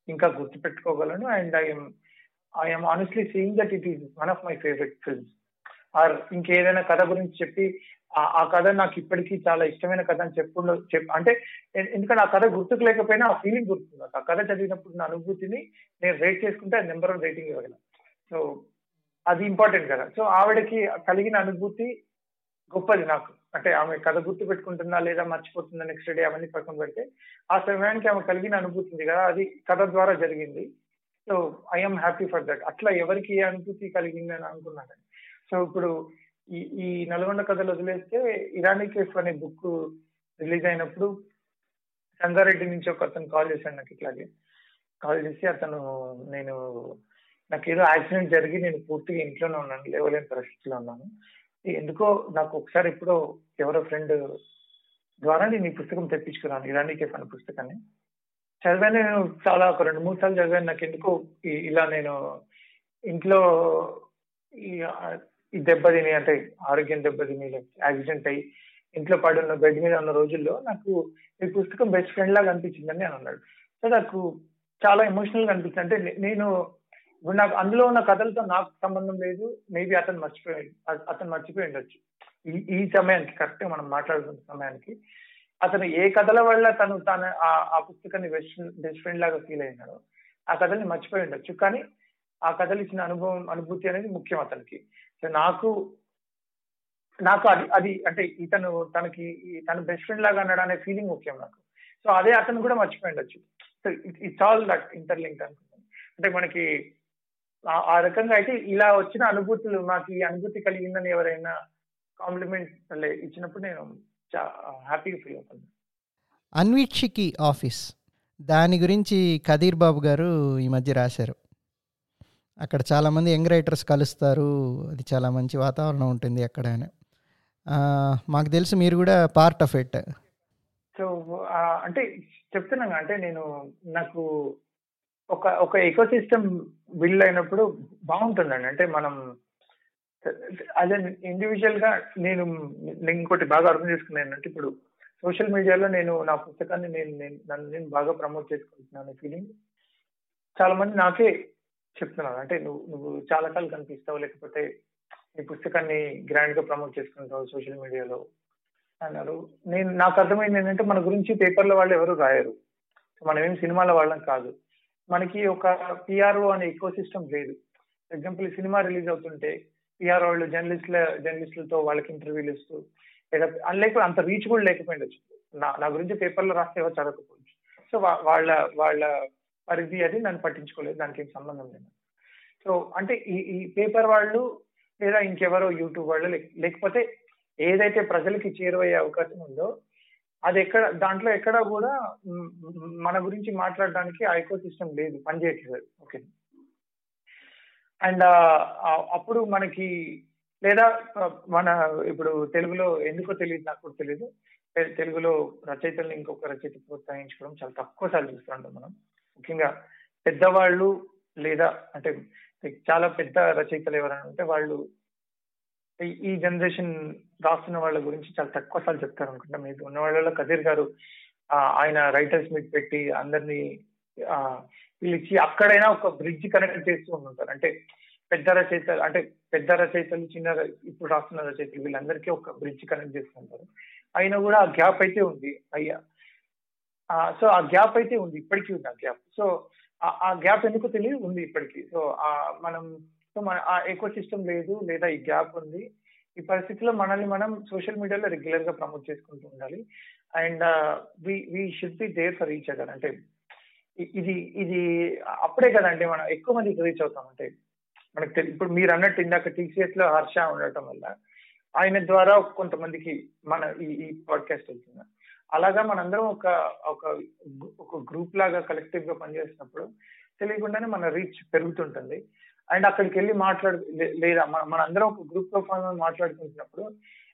Speaker 2: ఇంకా గుర్తుపెట్టుకోగలను. And I'm I'm honestly seeing that it is one of my favourite films or ఇంకేదైనా కథ గురించి చెప్పి ఆ- కథ నాకు ఇప్పటికీ చాలా ఇష్టమైన కథ అని చెప్పుండ చెప్ అంటే ఎందుకంటే ఆ కథ గుర్తుకు లేకపోయినా ఆ ఫీలింగ్ గుర్తుంది ఆ కథ చదివినప్పుడు నా అనుభూతిని నేను రేట్ చేసుకుంటే ఆ నెంబర్ వన్ రేటింగ్ ఇవ్వగలను. సో అది ఇంపార్టెంట్ కదా. సో ఆవిడకి కలిగిన అనుభూతి గొప్పది నాకు. అంటే ఆమె కథ గుర్తు పెట్టుకుంటుందా లేదా మర్చిపోతుందా నెక్స్ట్ డే అవన్నీ పక్కన పెడితే ఆ సమయానికి ఆమె కలిగిన అనుభూతి ఉంది కదా అది కథ ద్వారా జరిగింది. So I'm happy for that అట్లా ఎవరికి ఏ అనుభూతి కలిగింది అని అనుకున్నాను. సో ఇప్పుడు ఈ ఈ నల్గొండ కథలు వదిలేస్తే ఇరానీ కేఫ్ అనే బుక్ రిలీజ్ అయినప్పుడు సంగారెడ్డి నుంచి ఒక అతను కాల్ చేశాడు నాకు ఇట్లాగే. కాల్ చేసి అతను నేను నాకు ఏదో యాక్సిడెంట్ జరిగి నేను పూర్తిగా ఇంట్లోనే ఉన్నాను లేవలేని పరిస్థితిలో ఉన్నాను. ఎందుకో నాకు ఒకసారి ఎప్పుడో ఎవరో ఫ్రెండ్ ద్వారా నేను ఈ పుస్తకం తెప్పించుకున్నాను. ఇరానీ కేఫ్ అనే పుస్తకాన్ని. చదివాను నేను చాలా ఒక రెండు మూడు సార్లు చదివాను. నాకు ఎందుకో ఇలా నేను ఇంట్లో ఈ దెబ్బతిని అంటే ఆరోగ్యం దెబ్బతిని యాక్సిడెంట్ అయ్యి ఇంట్లో పడి ఉన్న బెడ్ మీద ఉన్న రోజుల్లో నాకు ఈ పుస్తకం బెస్ట్ ఫ్రెండ్ లాగా అనిపించిందని నేను అన్నాడు. సో నాకు చాలా ఎమోషనల్గా అనిపించింది. అంటే నేను ఇప్పుడు నాకు అందులో ఉన్న కథలతో నాకు సంబంధం లేదు. మేబీ అతను మర్చిపోయి అతను మర్చిపోయి ఉండొచ్చు. ఈ ఈ సమయానికి కరెక్ట్ మనం మాట్లాడుతున్న సమయానికి అతను ఏ కథల వల్ల తను తన ఆ- పుస్తకాన్ని బెస్ట్ బెస్ట్ ఫ్రెండ్ లాగా ఫీల్ అయినాడో ఆ కథల్ని మర్చిపోయి ఉండొచ్చు. కానీ ఆ కథలు ఇచ్చిన అనుభవం అనుభూతి అనేది ముఖ్యం అతనికి. సో నాకు నాకు అది అది అంటే ఇతను తనకి తన బెస్ట్ ఫ్రెండ్ లాగా అన్నాడు అనే ఫీలింగ్ ముఖ్యం నాకు. సో అదే అతను కూడా మర్చిపోయి ఉండొచ్చు. So it's all that interlink అనుకుంటాను అంటే మనకి ఆ- రకంగా అయితే ఇలా వచ్చిన అనుభూతులు నాకు ఈ అనుభూతి కలిగిందని ఎవరైనా కాంప్లిమెంట్ ఇచ్చినప్పుడు నేను హ్యాపీగా ఫీల్ అవుతాను.
Speaker 3: అన్వీక్షికి ఆఫీస్. దాని గురించి కదీర్ బాబు గారు ఈ మధ్య రాశారు. అక్కడ చాలామంది యంగ్ రైటర్స్ కలుస్తారు. అది చాలా మంచి వాతావరణం ఉంటుంది అక్కడ అని. మాకు తెలుసు మీరు కూడా పార్ట్ ఆఫ్ ఇట్
Speaker 2: సో అంటే చెప్తున్నాను అంటే నేను నాకు ఒక ఒక ఎకో సిస్టమ్ బిల్డ్ అయినప్పుడు బాగుంటుందండి. అంటే మనం అదే ఇండివిజువల్గా నేను నేను ఇంకోటి బాగా అర్థం చేసుకున్నాను అంటే ఇప్పుడు సోషల్ మీడియాలో నేను నా పుస్తకాన్ని నేను నేను నన్ను నేను బాగా ప్రమోట్ చేసుకుంటున్నాను ఫీలింగ్ చాలా మంది నాకే చెప్తున్నాను అంటే నువ్వు నువ్వు చాలా కాలం కనిపిస్తావు లేకపోతే నీ పుస్తకాన్ని గ్రాండ్గా ప్రమోట్ చేసుకుంటావు సోషల్ మీడియాలో అన్నారు. నేను నాకు అర్థమైంది ఏంటంటే మన గురించి పేపర్లో వాళ్ళు ఎవరు రాయరు. మనం ఏం సినిమాల వాళ్ళం కాదు. మనకి ఒక పిఆర్ఓ అనే ఎక్కువ సిస్టమ్ లేదు ఎగ్జాంపుల్ సినిమా రిలీజ్ అవుతుంటే పిఆర్ వాళ్ళు జర్నలిస్ట్ల జర్నలిస్టులతో వాళ్ళకి ఇంటర్వ్యూలు ఇస్తూ లేదా లేకపోతే అంత రీచ్ కూడా లేకపోయిండొచ్చు నా నా గురించి పేపర్లో రాస్తే ఎవరు చదవకపోవచ్చు. సో వాళ్ళ వాళ్ళ పరిధి అది నన్ను పట్టించుకోలేదు. దానికి ఏం సంబంధం లేదు. సో అంటే ఈ ఈ పేపర్ వాళ్ళు లేదా ఇంకెవరో యూట్యూబ్ వాళ్ళు లేక- లేకపోతే ఏదైతే ప్రజలకి చేరువయ్యే అవకాశం ఉందో అది ఎక్కడ దాంట్లో ఎక్కడ కూడా మన గురించి మాట్లాడడానికి ఆ ఎకో సిస్టమ్ లేదు పనిచేయట్లేదు ఓకే. అండ్ అప్పుడు మనకి లేదా మన ఇప్పుడు తెలుగులో ఎందుకో తెలియదు నాకు కూడా తెలియదు. తెలుగులో రచయితల్ని ఇంకొక రచయిత ప్రోత్సహించుకోవడం చాలా తక్కువ సార్లు చూస్తుంటాం మనం. ముఖ్యంగా పెద్దవాళ్ళు లేదా అంటే చాలా పెద్ద రచయితలు ఎవరైనా ఉంటే వాళ్ళు ఈ- జనరేషన్ రాస్తున్న వాళ్ళ గురించి చాలా తక్కువ సార్లు చెప్తారు అనుకుంటా మీకు ఉన్న వాళ్ళలో కదీర్ గారు ఆయన రైటర్స్ మీట్ పెట్టి అందరినీ ఆ, పిలిచి అక్కడైనా ఒక బ్రిడ్జ్ కనెక్ట్ చేస్తూ ఉంటారు. అంటే పెద్ద రచయితలు అంటే పెద్ద రచయితలు చిన్న ర- ఇప్పుడు రాస్తున్న రచయితలు వీళ్ళందరికీ ఒక బ్రిడ్జ్ కనెక్ట్ చేస్తుంటారు అయినా కూడా ఆ గ్యాప్ అయితే ఉంది. అయ్యా సో ఆ గ్యాప్ అయితే ఉంది. ఇప్పటికీ ఉంది ఆ గ్యాప్ సో ఆ గ్యాప్ ఎందుకు తెలియదు ఉంది ఇప్పటికీ. సో మనం సో మన ఆ ఎకో సిస్టమ్ లేదు లేదా ఈ గ్యాప్ ఉంది. ఈ పరిస్థితిలో మనల్ని మనం సోషల్ మీడియాలో రెగ్యులర్గా ప్రమోట్ చేసుకుంటూ ఉండాలి. And we we should be there for reach other అంటే ఇది ఇది అప్పుడే కదండి మనం ఎక్కువ మందికి రీచ్ అవుతాం. అంటే మనకు తెలి- ఇప్పుడు మీరు అన్నట్టు ఇందాక టీసీఎస్లో హర్ష ఉండటం వల్ల ఆయన ద్వారా కొంతమందికి మన ఈ ఈ పాడ్కాస్ట్ వెళ్తుంది అలాగా మనందరం ఒక ఒక ఒక గ్రూప్ లాగా కలెక్టివ్గా పనిచేసినప్పుడు తెలియకుండానే మన రీచ్ పెరుగుతుంటుంది. అండ్ అక్కడికి వెళ్ళి మాట్లాడు లేదా మన మనందరం ఒక గ్రూప్లో మాట్లాడుకుంటున్నప్పుడు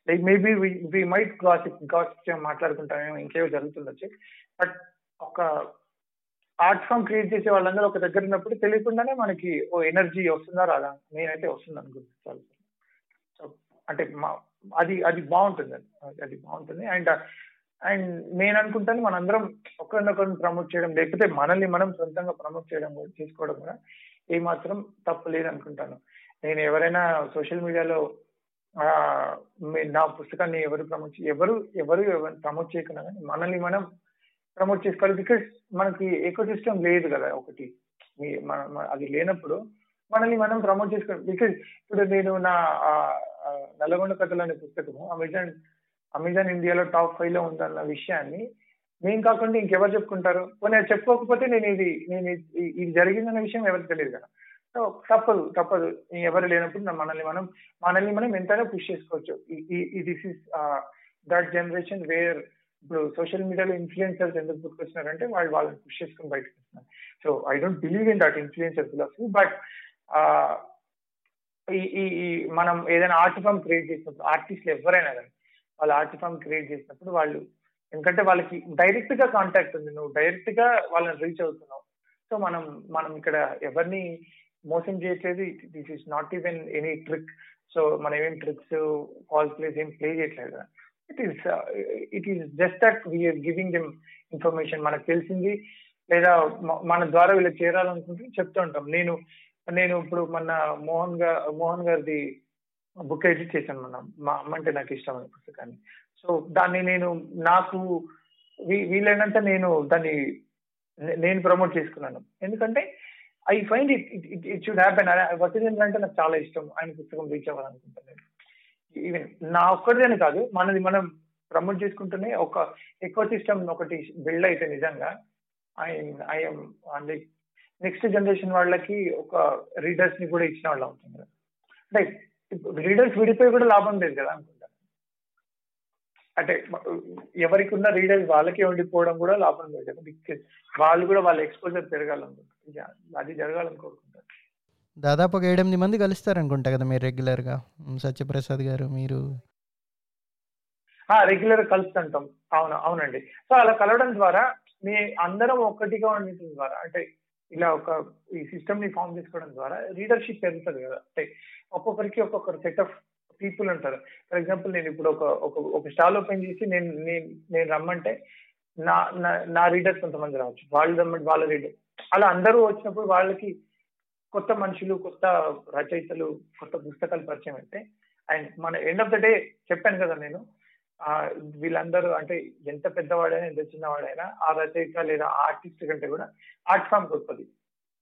Speaker 2: like maybe we might gossip gossip మాట్లాడుకుంటామేమో ఇంకేవో జరుగుతుండొచ్చు. బట్ ఒక ఆర్ట్ ఫామ్ క్రియేట్ చేసే వాళ్ళందరూ ఒక దగ్గర ఉన్నప్పుడు తెలియకుండానే మనకి ఓ ఎనర్జీ వస్తుందా రాదా? నేనైతే వస్తుంది అనుకుంటున్నాను సో అంటే మా అది అది బాగుంటుంది అది. అది బాగుంటుంది. అండ్ అండ్ నేను అనుకుంటాను మనందరం ఒకరినొకరిని ప్రమోట్ చేయడం లేకపోతే మనల్ని మనం సొంతంగా ప్రమోట్ చేయడం కూడా చేసుకోవడం కూడా ఏమాత్రం తప్పు లేదు అనుకుంటాను నేను ఎవరైనా సోషల్ మీడియాలో నా పుస్తకాన్ని ఎవరు ప్రమోట్ ఎవరు ఎవరు ఎవరు ప్రమోట్ చేయకుండా కానీ మనల్ని మనం ప్రమోట్ చేసుకోవాలి. బికాస్ మనకి ఎకో సిస్టమ్ లేదు కదా ఒకటి. అది లేనప్పుడు మనల్ని మనం ప్రమోట్ చేసుకోవాలి. బికాస్ ఇప్పుడు నేను నా నల్లగొండ కథలు అనే పుస్తకము అమెజాన్ అమెజాన్ ఇండియాలో టాప్ ఫైవ్లో ఉందన్న విషయాన్ని నేను కాకుండా ఇంకెవరు చెప్పుకుంటారు? పోనీ చెప్పుకోకపోతే నేను ఇది నేను ఇది- జరిగిందన్న విషయం ఎవరికి తెలియదు కదా. సో తప్పదు తప్పదు. ఎవరు లేనప్పుడు మనల్ని మనం మనల్ని మనం ఎంతైనా పుష్ చేసుకోవచ్చు. This is that generation where ఇప్పుడు సోషల్ మీడియాలో ఇన్ఫ్లుయెన్సర్స్ ఎందుకు పుట్టుకొచ్చినారంటే వాళ్ళు వాళ్ళని పుష్ చేసుకుని బయటకు వస్తున్నారు. So I don't believe in that influencer philosophy but ఈ ఈ ఈ మనం ఏదైనా ఆర్ట్ ఫామ్ క్రియేట్ చేసినప్పుడు ఆర్టిస్టులు ఎవరైనా కానీ వాళ్ళు ఆర్ట్ ఫామ్ క్రియేట్ చేసినప్పుడు వాళ్ళు ఎందుకంటే వాళ్ళకి డైరెక్ట్గా కాంటాక్ట్ ఉంది. నువ్వు డైరెక్ట్గా వాళ్ళని రీచ్ అవుతున్నావు. సో మనం మనం ఇక్కడ ఎవరిని మోసం చేయట్లేదు. This is not even any trick so మనం ఏం ట్రిక్స్ ఫాల్స్ ప్లేస్ ఏం ప్లే చేయట్లేదు. కదా it is it is just that we're giving them information మనకు తెలిసింది లేదా మన ద్వారా వీళ్ళకి చేరాలనుకుంటే చెప్తూ ఉంటాం. నేను నేను ఇప్పుడు మన మోహన్ గారు మోహన్ గారిది బుక్ ఎడిట్ చేశాను మన మా అమ్మ అంటే నాకు ఇష్టమైన పుస్తకాన్ని. సో దాన్ని నేను నాకు వీ- వీలైనంత నేను దాన్ని నేను ప్రమోట్ చేసుకున్నాను. ఎందుకంటే I find it it it should happen. Vasindra అంటే నాకు చాలా ఇష్టం. ఆయన పుస్తకం రీచ్ అవ్వాలనుకుంటున్నాను. ఈవెన్ నా ఒక్కడిదని కాదు మనది మనం ప్రమోట్ చేసుకుంటూనే ఒక ఎకో సిస్టమ్ ఒకటి బిల్డ్ అయితే నిజంగా ఐ ఐఎమ్ అంటే నెక్స్ట్ జనరేషన్ వాళ్ళకి ఒక రీడర్స్ని కూడా ఇచ్చిన వాళ్ళు. అవుతుంది అంటే రీడర్స్ విడిపోయి కూడా లాభం లేదు కదా. అనుకుంటున్నాను అంటే ఎవరికి ఉన్న రీడర్స్ వాళ్ళకే ఉండిపోవడం కూడా లాభం లేదు వాళ్ళు కూడా వాళ్ళ ఎక్స్పోజర్ పెరగాలనుకుంటారు అది జరగాలని కోరుకుంటారు
Speaker 3: దాదాపు ఒక ఏడెనిమిది మంది కలుస్తారనుకుంటా కదా మీరు రెగ్యులర్గా సత్యప్రసాద్ గారు మీరు.
Speaker 2: రెగ్యులర్ కలుస్తుంటాం. అవును అవునండి. సో అలా కలవడం ద్వారా మీ అందరం ఒక్కటిగా ఉండటం ద్వారా అంటే ఇలా ఒక ఈ సిస్టమ్ని ఫామ్ చేసుకోవడం ద్వారా లీడర్షిప్ పెరుగుతుంది కదా. అంటే ఒక్కొక్కరికి ఒక్కొక్కరు సెట్ ఆఫ్ పీపుల్ ఉంటారు ఫర్ ఎగ్జాంపుల్ నేను ఇప్పుడు ఒక ఒక స్టాల్ ఓపెన్ చేసి నేను నేను నేను రమ్మంటే నా నా- రీడర్స్ కొంతమంది రావచ్చు. వాళ్ళు రమ్మంటే వాళ్ళ రీడర్ అలా అందరూ వచ్చినప్పుడు వాళ్ళకి కొత్త మనుషులు కొత్త రచయితలు కొత్త పుస్తకాలు పరిచయం అయితే అండ్ మన ఎండ్ ఆఫ్ ద డే చెప్పాను కదా నేను వీళ్ళందరూ అంటే ఎంత పెద్దవాడైనా ఎంత చిన్నవాడైనా ఆ రచయిత లేదా ఆర్టిస్ట్ కంటే కూడా ఆర్ట్ ఫామ్ గొప్పది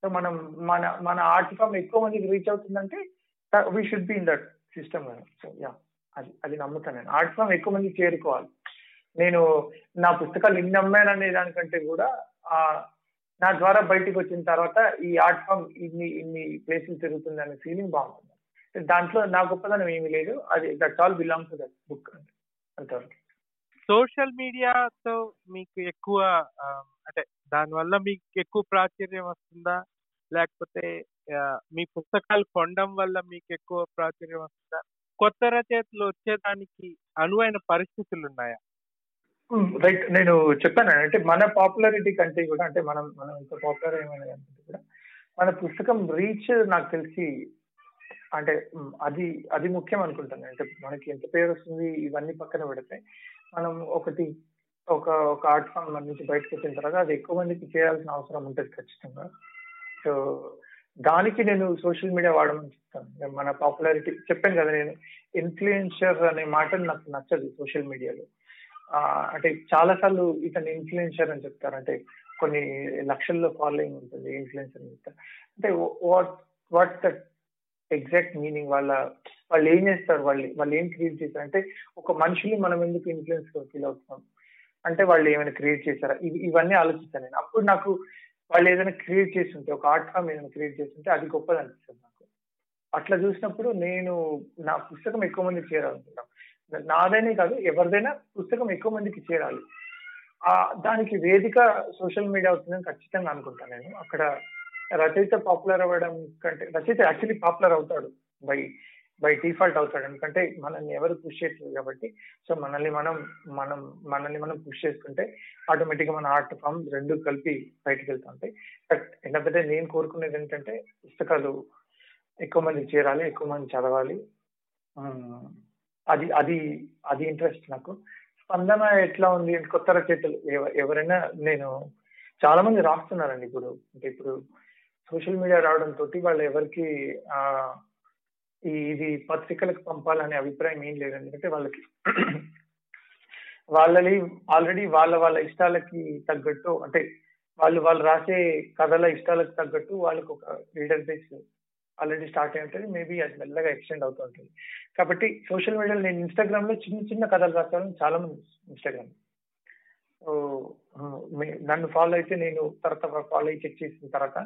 Speaker 2: సో మనం మన మన ఆర్ట్ ఫామ్ ఎక్కువ మందికి రీచ్ అవుతుందంటే we should be in that system so yeah అది అది నమ్ముతాను నేను. ఆర్ట్ ఫామ్ ఎక్కువ మందికి చేరుకోవాలి. నేను నా పుస్తకాలు ఇన్ని అమ్మాననే దానికంటే కూడా ఆ నా ద్వారా బయటికి వచ్చిన తర్వాత ఈ ఆర్ట్ ఫామ్ ఇన్ని ఇన్ని ప్లేసెస్ తిరుగుతుంది అనే ఫీలింగ్ బాగుంటుంది. దాంట్లో నా గొప్పదనం ఏమీ లేదు. అది that all belong to that book అంతవరకు.
Speaker 4: సోషల్ మీడియాతో మీకు ఎక్కువ అంటే దానివల్ల మీకు ఎక్కువ ప్రాచుర్యం వస్తుందా? లేకపోతే మీ పుస్తకాలు కొనడం వల్ల మీకు ఎక్కువ ప్రాచుర్యం వస్తుందా? కొత్త రచయితలు వచ్చేదానికి అనువైన పరిస్థితులు ఉన్నాయా
Speaker 2: రైట్. నేను చెప్పాను. అంటే మన పాపులారిటీ కంటే కూడా అంటే మనం మనం ఇంత పాపులర్ ఏమైనా అనుకుంటే కూడా మన పుస్తకం రీచ్ నాకు తెలిసి అంటే అది అది ముఖ్యం అనుకుంటాను. అంటే మనకి ఎంత పేరు వస్తుంది ఇవన్నీ పక్కన పెడితే మనం ఒకటి ఒక ఒక ఆర్ట్ ఫామ్ మన నుంచి బయటకు వచ్చిన తర్వాత అది ఎక్కువ మందికి చేయాల్సిన అవసరం ఉంటుంది ఖచ్చితంగా. సో దానికి నేను సోషల్ మీడియా వాడమని చెప్తాను. మన పాపులారిటీ చెప్పాను కదా నేను ఇన్ఫ్లుయెన్షర్ అనే మాట నాకు నచ్చదు సోషల్ మీడియాలో. అంటే చాలా సార్లు ఇతను ఇన్ఫ్లుయెన్షర్ అని చెప్తారు. అంటే కొన్ని లక్షల్లో ఫాలోయింగ్ ఉంటుంది ఇన్ఫ్లుయెన్సర్ అని చెప్తారు. అంటే what what that exact meaning వాళ్ళ వాళ్ళు ఏం చేస్తారు? వాళ్ళు వాళ్ళు ఏం క్రియేట్ చేస్తారు? అంటే ఒక మనిషిని మనం ఎందుకు ఇన్ఫ్లుయెన్స్ ఫీల్ అవుతున్నాం? అంటే వాళ్ళు ఏమైనా క్రియేట్ చేశారా? ఇవి ఇవన్నీ ఆలోచిస్తాను నేను. అప్పుడు నాకు వాళ్ళు ఏదైనా క్రియేట్ చేస్తుంటే ఒక ఆర్ట్ ఫామ్ ఏదైనా క్రియేట్ చేస్తుంటే అది గొప్పది అనిపిస్తుంది నాకు. అట్లా చూసినప్పుడు నేను నా పుస్తకం ఎక్కువ మందికి చేరాలనుకుంటాను నాదైనా కాదు ఎవరిదైనా పుస్తకం ఎక్కువ మందికి చేరాలి. ఆ దానికి వేదిక సోషల్ మీడియా అవుతుందని ఖచ్చితంగా అనుకుంటాను నేను. అక్కడ రచయిత పాపులర్ అవ్వడం కంటే రచయిత యాక్చువల్లీ పాపులర్ అవుతాడు. బై బై డిఫాల్ట్ అవుతాడు. ఎందుకంటే మనల్ని ఎవరు పుష్ చేయట్లేదు కాబట్టి సో మనల్ని మనం మనం మనల్ని మనం పుష్ చేసుకుంటే ఆటోమేటిక్గా మన ఆర్ట్ ఫామ్ రెండు కలిపి బయటకు వెళ్తూ ఉంటాయి. బట్ ఏంటంటే నేను కోరుకునేది ఏంటంటే పుస్తకాలు ఎక్కువ మంది చేరాలి ఎక్కువ మంది చదవాలి. అది అది అది ఇంట్రెస్ట్ నాకు. స్పందన ఎట్లా ఉంది కొత్త రచయితలు ఎవరైనా నేను చాలా మంది రాస్తున్నారండి ఇప్పుడు. అంటే ఇప్పుడు సోషల్ మీడియా రావడం తోటి వాళ్ళు ఎవరికి ఆ ఇది పత్రికలకు పంపాలనే అభిప్రాయం ఏం లేదు. ఎందుకంటే వాళ్ళకి వాళ్ళని ఆల్రెడీ వాళ్ళ వాళ్ళ ఇష్టాలకి తగ్గట్టు అంటే వాళ్ళు వాళ్ళు రాసే కథల ఇష్టాలకు తగ్గట్టు వాళ్ళకి ఒక రీడర్ బేస్ ఆల్రెడీ స్టార్ట్ అయి ఉంటుంది. మేబీ అది మెల్లగా ఎక్స్టెండ్ అవుతూ ఉంటుంది. కాబట్టి సోషల్ మీడియాలో నేను ఇన్స్టాగ్రామ్లో చిన్న చిన్న కథలు రాసాను చాలా మంది ఇన్స్టాగ్రామ్ నన్ను ఫాలో అయితే నేను తర్వాత ఫాలో అయ్యి చెక్ చేసిన తర్వాత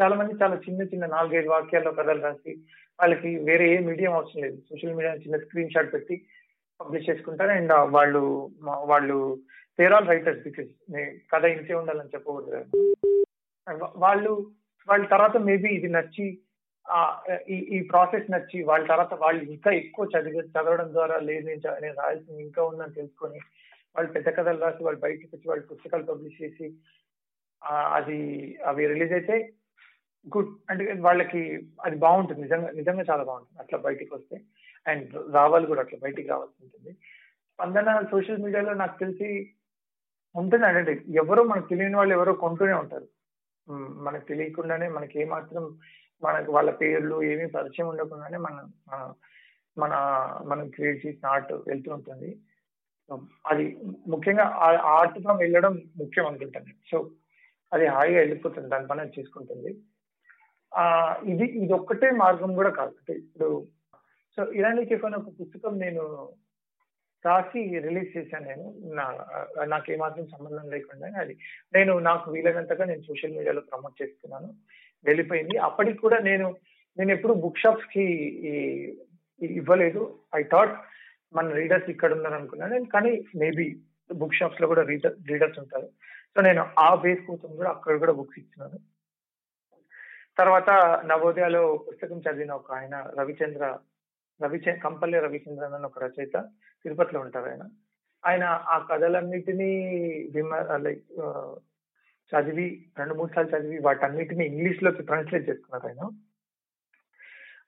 Speaker 2: చాలా మంది చాలా చిన్న చిన్న నాలుగైదు వాక్యాల్లో కథలు రాసి వాళ్ళకి వేరే ఏ మీడియం అవసరం లేదు. సోషల్ మీడియా చిన్న స్క్రీన్ షాట్ పెట్టి పబ్లిష్ చేసుకుంటారు. అండ్ వాళ్ళు వాళ్ళు పేర్ ఆల్ రైటర్స్ బికాస్ కథ ఇంతే ఉండాలని చెప్పకూడదు వాళ్ళు వాళ్ళ తర్వాత మేబీ ఇది నచ్చి ఈ ప్రాసెస్ నచ్చి వాళ్ళ తర్వాత వాళ్ళు ఇంకా ఎక్కువ చదివి చదవడం ద్వారా లేదు నేను రాయాల్సింది ఇంకా ఉందని తెలుసుకొని వాళ్ళు పెద్ద కథలు రాసి వాళ్ళు బయటకు వచ్చి వాళ్ళు పుస్తకాలు పబ్లిష్ చేసి అది అవి రిలీజ్ అయితే గుడ్ అంటే వాళ్ళకి అది బాగుంటుంది. నిజంగా నిజంగా చాలా బాగుంటుంది. అట్లా బయటికి వస్తే. అండ్ రావాలి కూడా అట్లా బయటికి రావాల్సి ఉంటుంది. స్పందన సోషల్ మీడియాలో నాకు తెలిసి ఉంటుంది. అంటే ఎవరో మనకు తెలియని వాళ్ళు ఎవరో కొంటూనే ఉంటారు. మనకు తెలియకుండానే మనకి ఏమాత్రం మనకు వాళ్ళ పేర్లు ఏమీ పరిచయం ఉండకుండానే మన మన మనం క్రియేట్ చేసిన ఆర్ట్ వెళ్తూ ఉంటుంది. అది ముఖ్యంగా ఆర్ట్ వెళ్ళడం ముఖ్యం అనుకుంటాను సో అది హాయిగా వెళ్ళిపోతుంది దాని పని చేసుకుంటుంది. ఆ ఇది ఇది ఒక్కటే మార్గం కూడా కాదు. అంటే ఇప్పుడు సో ఇరానీ చెప్పిన ఒక పుస్తకం నేను రాసి రిలీజ్ చేశాను నేను. నా నాకు ఏమాత్రం సంబంధం లేకుండా అది నేను నాకు వీలైనంతగా నేను సోషల్ మీడియాలో ప్రమోట్ చేస్తున్నాను. వెళ్ళిపోయింది. అప్పటికి కూడా నేను నేను ఎప్పుడు బుక్ షాప్స్కి ఇవ్వలేదు. ఐ థాట్ మన రీడర్స్ ఇక్కడ ఉన్నారు అనుకున్నాను కానీ మేబీ బుక్ షాప్స్లో కూడా రీడర్ రీడర్స్ ఉంటారు. సో నేను ఆ బేస్ కోసం కూడా అక్కడ కూడా బుక్స్ ఇచ్చినాను. తర్వాత నవోదయాలో పుస్తకం చదివిన ఒక ఆయన రవిచంద్ర రవిచ కంపల్లి రవిచంద్రన్ అని ఒక రచయిత తిరుపతిలో ఉంటారు ఆయన. ఆయన ఆ కథలన్నిటినీ విమ లైక్ చదివి రెండు మూడు సార్లు చదివి వాటన్నిటిని ఇంగ్లీష్లోకి ట్రాన్స్లేట్ చేసుకున్నారు ఆయన.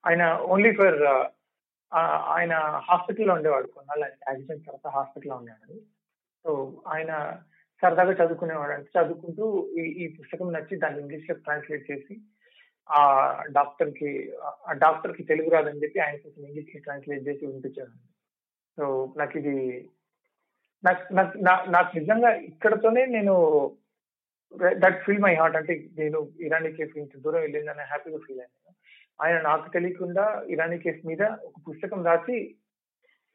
Speaker 2: ఆయన ఓన్లీ ఫర్ ఆయన హాస్పిటల్లో ఉండేవాడు. కొన్నాళ్ళు ఆయన యాక్సిడెంట్ తర్వాత హాస్పిటల్లో ఉండేవాడు సో ఆయన సరదాగా చదువుకునేవాడు. అంటే చదువుకుంటూ ఈ ఈ పుస్తకం నచ్చి దాన్ని ఇంగ్లీష్లో ట్రాన్స్లేట్ చేసి ఆ డాక్టర్కి ఆ డాక్టర్కి తెలుగు రాదని చెప్పి ఆయన కోసం ఇంగ్లీష్కి ట్రాన్స్లేట్ చేసి వినిపించాను సో నాకు ఇది నాకు నాకు నిజంగా ఇక్కడతోనే నేను దట్ ఫీల్ మై హార్ట్. అంటే నేను ఇరానీ కేఫ్ ఇంత దూరం వెళ్ళిందని హ్యాపీగా ఫీల్ అయ్యాను. ఆయన నాకు తెలియకుండా ఇరానీ కేసు మీద ఒక పుస్తకం రాసి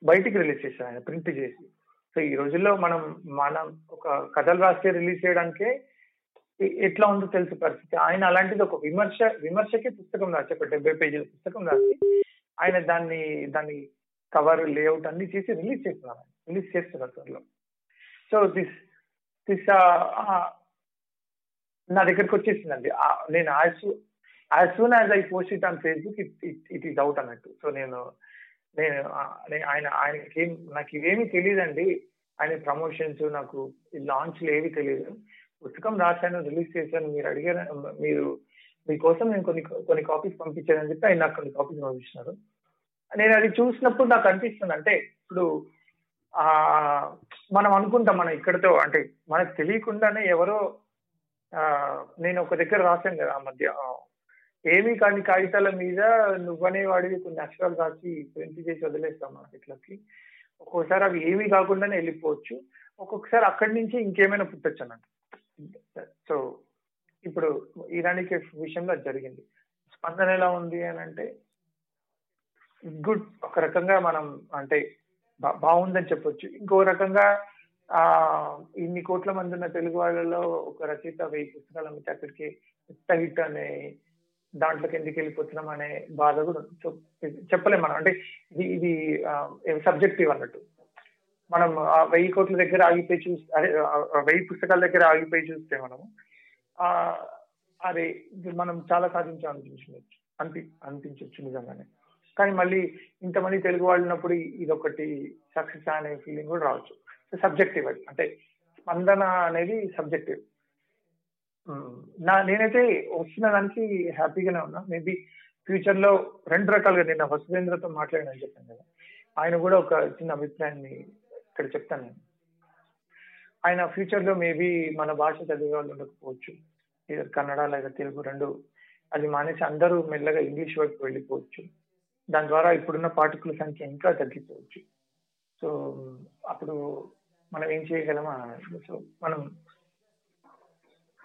Speaker 2: బయటికి రిలీజ్ చేశారు ఆయన ప్రింట్ చేసి. సో ఈ రోజుల్లో మనం మనం ఒక కథలు రాస్తే రిలీజ్ చేయడానికే ఎట్లా ఉందో తెలుసు పరిస్థితి. ఆయన అలాంటిది ఒక విమర్శ విమర్శకే పుస్తకం రాసి ఒక డెబ్బై పేజీల పుస్తకం రాసి ఆయన దాన్ని దాన్ని కవర్ లేఅవుట్ అన్ని చేసి రిలీజ్ చేస్తున్నారు రిలీజ్ చేస్తున్నారు త్వరలో. సో దిస్ దిస్ నా దగ్గరకు వచ్చేసిందండి. నేను as as soon as I post it on Facebook it it is out అన్నట్టు. సో నేను నేను ఆయన ఆయనకి నాకు ఇవేమి తెలియదండి ఆయన ప్రమోషన్స్ నాకు లాంచ్లు ఏవి తెలియదు పుస్తకం రాశాను రిలీజ్ చేశాను. మీరు అడిగారు మీరు మీకోసం నేను కొన్ని కొన్ని కాపీస్ పంపించానని చెప్పి ఆయన నాకు కొన్ని కాపీస్ పంపించినారు. నేను అది చూసినప్పుడు నాకు అనిపిస్తుంది. అంటే ఇప్పుడు ఆ మనం అనుకుంటాం మనం ఇక్కడతో అంటే మనకు తెలియకుండానే ఎవరో నేను ఒక దగ్గర రాశాను కదా ఆ మధ్య ఏమీ కాని కాగితాల మీద నువ్వనే వాడివి కొన్ని అక్షరాలు రాసి ప్రింట్ చేసి వదిలేస్తాం మన ఇట్లకి ఒక్కోసారి అవి ఏమీ కాకుండానే వెళ్ళిపోవచ్చు. ఒక్కొక్కసారి అక్కడి నుంచి ఇంకేమైనా పుట్టచ్చు అన్నట్టు. సో ఇప్పుడు ఇరానీ కేఫ్ విషయంలో జరిగింది. స్పందన ఎలా ఉంది అని అంటే గుడ్ ఒక రకంగా మనం అంటే బా- బాగుందని చెప్పొచ్చు. ఇంకో రకంగా ఆ ఇన్ని కోట్ల మంది ఉన్న తెలుగు వాళ్ళలో ఒక రచయిత వెయ్యి పుస్తకాలు అమ్మితే అక్కడికి పెద్ద హిట్ అనే దాంట్లోకి ఎందుకు వెళ్ళిపోతున్నాం అనే బాధ కూడా చెప్పలేం మనం. అంటే ఇది ఇది సబ్జెక్టివ్ అన్నట్టు. మనం ఆ వెయ్యి కోట్ల దగ్గర ఆగిపోయి చూస్తే అదే వెయ్యి పుస్తకాల దగ్గర ఆగిపోయి చూస్తే మనం ఆ అదే మనం చాలా సాధించాం అనిపించవచ్చు అనిపి అనిపించవచ్చు నిజంగానే. కానీ మళ్ళీ ఇంతమంది తెలుగు వాళ్ళు ఉన్నప్పుడు ఇది ఒకటి సక్సెస్ అనే ఫీలింగ్ కూడా రావచ్చు. సబ్జెక్టివ్ అది. అంటే స్పందన అనేది సబ్జెక్టివ్ నా నేనైతే వస్తున్న దానికి హ్యాపీగానే ఉన్నా. మేబీ ఫ్యూచర్లో రెండు రకాలుగా నేను వసుధేంద్రతో మాట్లాడానని చెప్పాను కదా. ఆయన కూడా ఒక చిన్న అభిప్రాయాన్ని ఇక్కడ చెప్తాను నేను. ఆయన ఫ్యూచర్లో మేబీ మన భాష చదివే వాళ్ళు ఉండకపోవచ్చు. ఇదే కన్నడ లేదా తెలుగు రెండు అది మానేసి అందరూ మెల్లగా ఇంగ్లీష్ వైపు వెళ్ళిపోవచ్చు. దాని ద్వారా ఇప్పుడున్న పాఠకుల సంఖ్య ఇంకా తగ్గిపోవచ్చు. సో అప్పుడు మనం ఏం చేయగలమా? సో మనం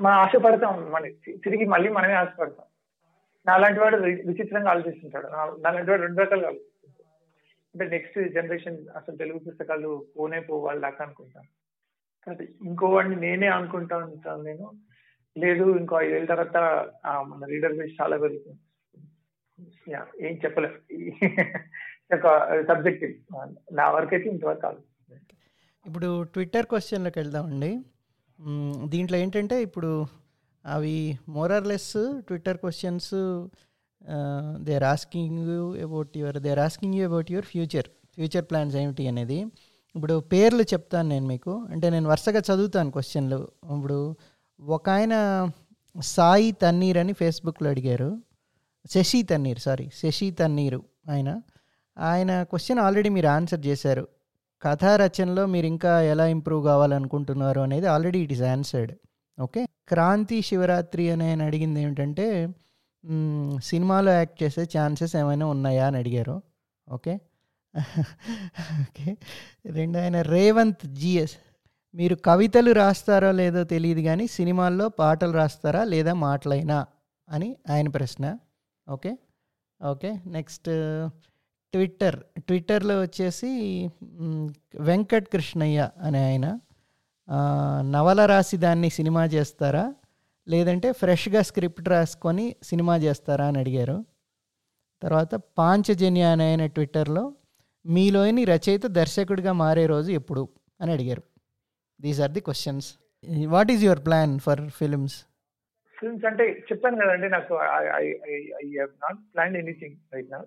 Speaker 2: మనం ఆశపడతాం. మన తిరిగి మళ్ళీ మనమే ఆశపడతాం. నాలాంటి వాడు విచిత్రంగా ఆలోచిస్తుంటాడు. నా- నాలాంటి వాడు రెండు రకాలుగా ఆలోచిస్తుంటాడు. అంటే నెక్స్ట్ జనరేషన్ అసలు తెలుగు పుస్తకాలు పోనే పోవాలి దాకా అనుకుంటాను కాబట్టి ఇంకో వాడిని నేనే అనుకుంటా ఉంటాను నేను. లేదు ఇంకో ఐదేళ్ళ తర్వాత మన రీడర్ బేస్ చాలా పెరుగుతుంది. యా, ఏం చెప్పలేదు సబ్జెక్ట్ నా వరకు అయితే ఇంతవరకు
Speaker 3: ఇప్పుడు ట్విట్టర్ క్వశ్చన్లోకి వెళ్దామండి. దీంట్లో ఏంటంటే ఇప్పుడు అవి more or less Twitter questions they are asking you about your they are asking you about your future future plans ఏమిటి అనేది. ఇప్పుడు పేర్లు చెప్తాను నేను మీకు. అంటే నేను వరుసగా చదువుతాను క్వశ్చన్లు. ఇప్పుడు ఒక ఆయన సాయి తన్నీర్ అని ఫేస్బుక్లో అడిగారు. శశి తన్నీర్ సారీ శశి తన్నీరు ఆయన. ఆయన క్వశ్చన్ ఆల్రెడీ మీరు ఆన్సర్ చేశారు. కథా రచనలో మీరు ఇంకా ఎలా ఇంప్రూవ్ కావాలనుకుంటున్నారు అనేది already it is answered okay? Kranthi Shivaratri అని ఆయన అడిగింది ఏమిటంటే సినిమాలో యాక్ట్ చేసే ఛాన్సెస్ ఏమైనా ఉన్నాయా? అని అడిగారు ఓకే? ఓకే? రెండు ఆయన రేవంత్ జిఎస్ మీరు కవితలు రాస్తారో లేదో తెలియదు కానీ సినిమాల్లో పాటలు రాస్తారా లేదా మాటలైనా? అని ఆయన ప్రశ్న ఓకే? ఓకే నెక్స్ట్ ట్విట్టర్ ట్విట్టర్లో వచ్చేసి వెంకట్ కృష్ణయ్య అనే ఆయన నవల రాసి దాన్ని సినిమా చేస్తారా? లేదంటే ఫ్రెష్గా స్క్రిప్ట్ రాసుకొని సినిమా చేస్తారా అని అడిగారు. తర్వాత పాంచజన్య అనే ఆయన ట్విట్టర్లో మీలోని రచయిత దర్శకుడిగా మారే రోజు ఎప్పుడు? అని అడిగారు. These are the questions what is your plan for films
Speaker 2: films అంటే చెప్పాను కదండి నాకు I not plan anything right నా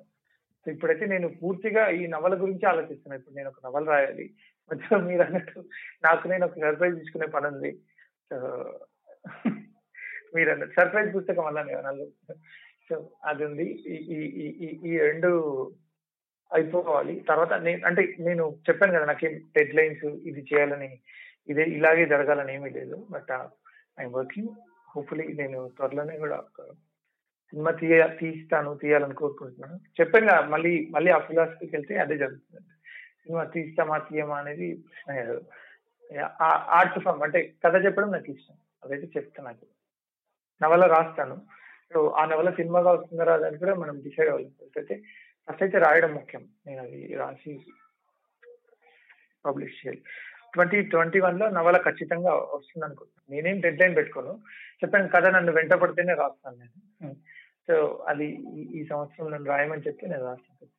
Speaker 2: సో ఇప్పుడైతే నేను పూర్తిగా ఈ నవల గురించి ఆలోచిస్తున్నాను ఇప్పుడు నేను ఒక నవల రాయాలి. మధ్యలో మీరు అన్నట్టు నాకు నేను ఒక సర్ప్రైజ్ తీసుకునే పని ఉంది. సో మీరు అన్నట్టు సర్ప్రైజ్ పుస్తకం అన్నాను కదా సో అది ఉంది. ఈ ఈ- ఈ- రెండు అయిపోవాలి. తర్వాత నేను అంటే నేను చెప్పాను కదా నాకేం డెడ్ లైన్స్ ఇది చేయాలని ఇదే ఇలాగే జరగాలని ఏమీ లేదు. బట్ ఐఎమ్ వర్కింగ్ హోప్ఫుల్లీ నేను త్వరలోనే కూడా సినిమా తీయ తీస్తాను తీయాలని కోరుకుంటున్నాను. చెప్పాను కదా మళ్ళీ మళ్ళీ ఆ ఫిలాసఫీకి వెళ్తే అదే జరుగుతుంది. సినిమా తీస్తామా తీయమా అనేది ప్రశ్న కాదు ఆర్ట్ ఫామ్ అంటే కథ చెప్పడం నాకు ఇష్టం. అదైతే చెప్తాను నాకు. నవల రాస్తాను. సో ఆ నవల సినిమాగా వస్తుందా రాదు అని కూడా మనం డిసైడ్ అవ్వాలి. ఫస్ట్ అయితే ఫస్ట్ అయితే రాయడం ముఖ్యం. నేను అది రాసి పబ్లిష్ చేయాలి. ట్వంటీ ట్వంటీ వన్లో నవల ఖచ్చితంగా వస్తుంది అనుకుంటున్నాను నేనేం డెడ్ లైన్ పెట్టుకోను. చెప్పాను కథ నన్ను వెంట పడితేనే రాస్తాను నేను. సో అది ఈ- సంవత్సరం నన్ను రాయమని చెప్తే నేను రాస్తాను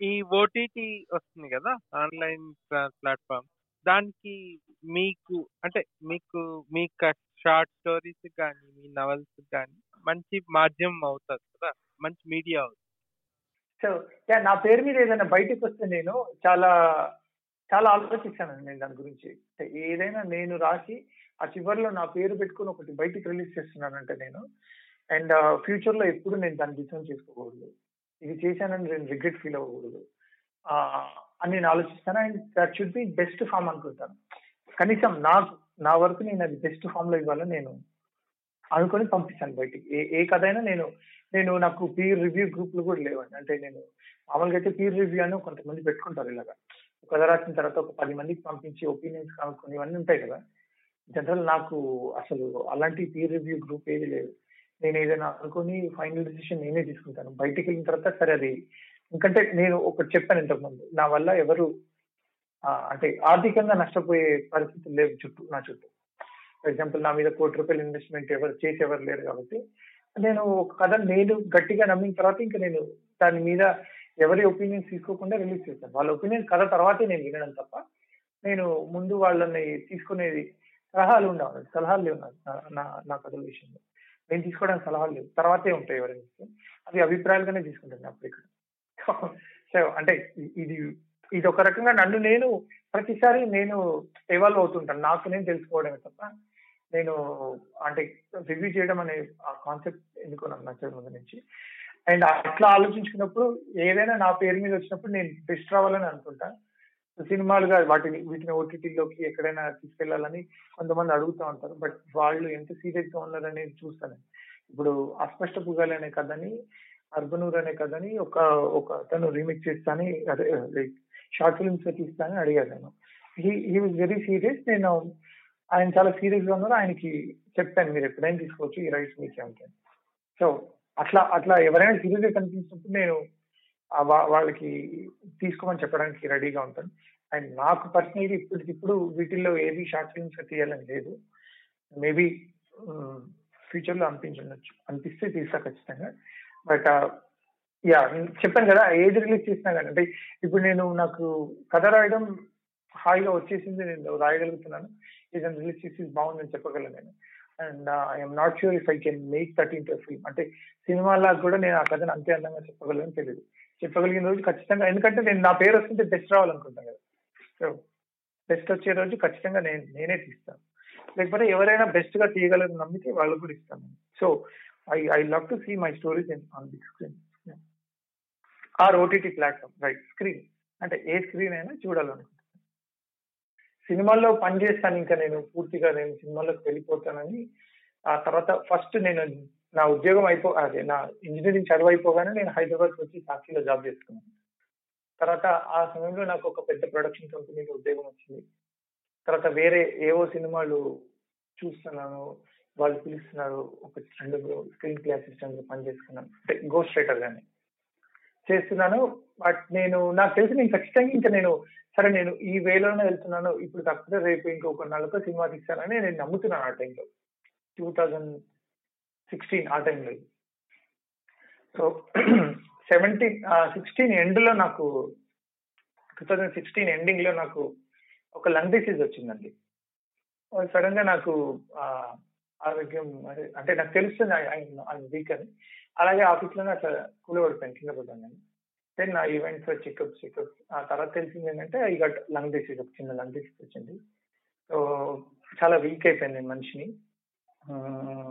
Speaker 4: ఈ ఓటీటీ వస్తుంది కదా ఆన్లైన్ ప్లాట్ఫామ్. దానికి మీకు అంటే మీకు మీ షార్ట్ స్టోరీస్ కానీ మీ నవల్స్ కానీ మంచి మాధ్యమం అవుతుంది కదా మంచి మీడియా అవుతుంది.
Speaker 2: సో యా నా పేరు మీద ఏదైనా బయటకు వస్తే నేను చాలా చాలా ఆలోచిస్తాను నేను దాని గురించి. ఏదైనా నేను రాసి ఆ చివరిలో నా పేరు పెట్టుకుని ఒకటి బయటికి రిలీజ్ చేస్తున్నానంటే నేను అండ్ ఫ్యూచర్లో ఎప్పుడు నేను దాన్ని డిసైన్ చేసుకోకూడదు. ఇది చేశానని నేను రిగ్రెట్ ఫీల్ అవ్వకూడదు. అని నేను ఆలోచిస్తాను. And that should be best form అనుకుంటాను. కనీసం నాకు నా వరకు నేను అది బెస్ట్ ఫామ్లో ఇవ్వాలని నేను అనుకొని పంపిస్తాను బయటికి. ఏ ఏ కథ అయినా నేను నేను నాకు పీర్ రివ్యూ గ్రూప్లు కూడా లేవండి. అంటే నేను మామూలుగా అయితే పీర్ రివ్యూ అని కొంతమంది పెట్టుకుంటారు ఇలాగా. ఒక కథ రాసిన తర్వాత ఒక పది మందికి పంపించి ఒపీనియన్స్ కనుక్కొని ఇవన్నీ ఉంటాయి కదా. జనరల్ నాకు అసలు అలాంటి పీర్ రివ్యూ గ్రూప్ ఏది లేదు. నేను ఏదైనా అనుకుని ఫైనల్ డిసిషన్ నేనే తీసుకుంటాను. బయటికి వెళ్ళిన తర్వాత సరే అది ఎందుకంటే నేను ఒకటి చెప్పాను ఇంతకుముందు నా వల్ల ఎవరు అంటే ఆర్థికంగా నష్టపోయే పరిస్థితులు లేవు చుట్టూ నా చుట్టూ. ఫర్ ఎగ్జాంపుల్ నా మీద కోటి రూపాయల ఇన్వెస్ట్మెంట్ ఎవరు చేసి ఎవరు లేరు కాబట్టి నేను ఒక కథ నేను గట్టిగా నమ్మిన తర్వాత ఇంకా నేను దాని మీద ఎవరి ఒపీనియన్స్ తీసుకోకుండా రిలీజ్ చేశాను. వాళ్ళ ఒపీనియన్ కథ తర్వాతే నేను వినడం తప్ప నేను ముందు వాళ్ళని తీసుకునేది సలహాలు ఉండవు. సలహాలు లేవు నా- నా నా కథల విషయంలో. నేను తీసుకోవడానికి సలహాలు లేవు. తర్వాతే ఉంటాయి ఎవరైనా అది అవి అభిప్రాయాలుగానే తీసుకుంటాను అప్పుడు ఇక్కడ. సో అంటే ఇది ఇది ఒక రకంగా నన్ను నేను ప్రతిసారి నేను ఎవాల్వ్ అవుతుంటాను. నాకు నేను తెలుసుకోవడమే తప్ప నేను అంటే రివ్యూ చేయడం అనే ఆ కాన్సెప్ట్ ఎందుకో నచ్చడం ముందు నుంచి. అండ్ అట్లా ఆలోచించుకున్నప్పుడు ఏదైనా నా పేరు మీద వచ్చినప్పుడు నేను బెస్ట్ రావాలని అనుకుంటాను సినిమాలుగా వాటిని వీటిని ఓటీటీలోకి ఎక్కడైనా తీసుకెళ్ళాలని కొంతమంది అడుగుతూ ఉంటారు. బట్ వాళ్ళు ఎంత సీరియస్గా ఉన్నారనేది చూస్తాను. ఇప్పుడు అస్పష్ట పుగాలి అనే కథని అర్బనూర్ అనే కథని ఒక ఒక తను రీమేక్ చేస్తాని అదే లైక్ షార్ట్ ఫిల్మ్స్ తీస్తానని అడిగాను నేను హీ వాజ్ వెరీ సీరియస్. నేను ఆయన చాలా సీరియస్గా ఉన్నారు. ఆయనకి చెప్పాను మీరు ఎప్పుడైనా తీసుకోవచ్చు ఈ రైట్స్ మీకు అంటే సో అట్లా అట్లా ఎవరైనా సీరియస్గా కనిపించినప్పుడు నేను వాళ్ళకి తీసుకోమని చెప్పడానికి రెడీగా ఉంటాను. అండ్ నాకు పర్సనల్గా ఇప్పటికిప్పుడు వీటిల్లో ఏది షార్ట్ ఫిల్మ్స్ తీయాలని లేదు. మేబీ ఫ్యూచర్లో అనిపించవచ్చు అనిపిస్తే తీస్తా ఖచ్చితంగా. బట్ యా చెప్పాను కదా ఏది రిలీజ్ చేసినా కానీ అంటే ఇప్పుడు నేను నాకు కథ రాయడం హాయిగా వచ్చేసింది నేను రాయగలుగుతున్నాను. ఏదైనా రిలీజ్ చేసి బాగుందని చెప్పగలను నేను. And I'm not sure if I can make thirty into film అంటే సినిమాలా కూడా నేను ఆ కథను అంతే అందంగా చెప్పగలను తెలియదు చెప్పగలిగిన రోజు ఖచ్చితంగా ఎందుకంటే నేను నా పేరు వస్తుంటే బెస్ట్ రావాలనుకుంటాను కదా. సో బెస్ట్ వచ్చే రోజు ఖచ్చితంగా నేను నేనే తీస్తాను. లేకపోతే ఎవరైనా బెస్ట్గా తీయగలరు నమ్మితే వాళ్ళకు కూడా ఇస్తాను so I I love to see my stories in on big screen or OTT platform right screen అంటే ఏ స్క్రీన్ అయినా చూడాలనుకుంటున్నాను సినిమాల్లో పనిచేస్తాను ఇంకా నేను పూర్తిగా నేను సినిమాలోకి వెళ్ళిపోతానని ఆ తర్వాత ఫస్ట్ నేను నా ఉద్యోగం అయిపో అదే నా ఇంజనీరింగ్ చదువు అయిపోగానే నేను హైదరాబాద్ వచ్చి సాక్షిలో జాబ్ చేసుకున్నాను. తర్వాత ఆ సమయంలో నాకు ఒక పెద్ద ప్రొడక్షన్ కంపెనీలో ఉద్యోగం వచ్చింది. తర్వాత వేరే ఏవో సినిమాలు చూస్తున్నాను వాళ్ళు పిలుస్తున్నారు ఒక రెండు స్క్రీన్ ప్లే అసిస్టెంట్ పనిచేసుకున్నాను అంటే గోస్ట్ రైటర్ గానే. చేస్తున్నాను బట్ నేను నాకు తెలిసి నేను ఖచ్చితంగా ఇంకా నేను సరే నేను ఈ వేలోనే వెళ్తున్నాను ఇప్పుడు తప్పితే రేపు ఇంకొక నెలతో సినిమా తీస్తానని నేను నమ్ముతున్నాను ఆ టైంలో. టూ థౌజండ్ సిక్స్టీన్ ఆ టైంలో సో సెవెంటీన్ సిక్స్టీన్ ఎండ్లో నాకు టూ థౌజండ్ సిక్స్టీన్ ఎండింగ్లో నాకు ఒక లంగ్ డిసీజ్ వచ్చిందండి. Uh, సడన్గా నాకు ఆరోగ్యం అంటే నాకు తెలుస్తుంది ఆయన వీక్ అని. అలాగే ఆఫీస్లోనే అట్లా కూలబడిపోయాను కింద పడ్డాను నేను దెన్ నా ఈవెంట్స్ చెకప్ చెకప్ ఆ తర్వాత తెలిసింది ఏంటంటే ఈ గట్ లంగ్ డిసీజ్ ఒక చిన్న లంగ్ డిసీజ్ వచ్చింది. సో చాలా వీక్ అయిపోయింది మనిషిని. Uh,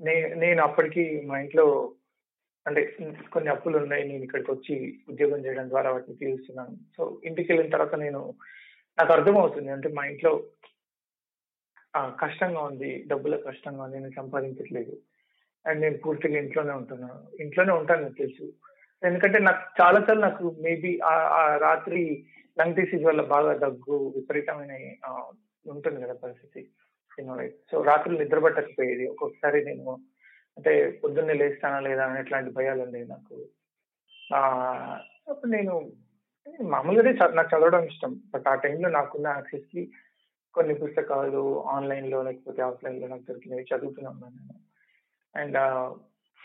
Speaker 2: నేను అప్పటికి మా ఇంట్లో అంటే కొన్ని అప్పులు ఉన్నాయి. నేను ఇక్కడికి వచ్చి ఉద్యోగం చేయడం ద్వారా వాటిని తీరుస్తున్నాను. సో ఇంటికి వెళ్ళిన తర్వాత నేను నాకు అర్థమవుతుంది. అంటే మా ఇంట్లో కష్టంగా ఉంది. డబ్బుల కష్టంగా ఉంది. నేను సంపాదించట్లేదు. అండ్ నేను పూర్తిగా ఇంట్లోనే ఉంటున్నాను ఇంట్లోనే ఉంటాను నాకు తెలుసు. ఎందుకంటే నాకు చాలా సార్లు నాకు మేబీ ఆ రాత్రి లంగ్ డిసీజ్ వల్ల బాగా దగ్గు విపరీతమైన ఉంటుంది కదా పరిస్థితి. రాత్రులు నిద్ర పట్టకపోయేది. ఒక్కొక్కసారి నేను అంటే పొద్దున్నే లేస్తానా లేదా అని ఇట్లాంటి భయాలు ఉండేవి నాకు. అప్పుడు నేను మామూలుగానే నాకు చదవడం ఇష్టం. బట్ ఆ టైంలో నాకున్న యాక్సెస్కి కొన్ని పుస్తకాలు ఆన్లైన్లో లేకపోతే ఆఫ్లైన్లో నాకు దొరికినవి చదువుతున్నాను నేను. అండ్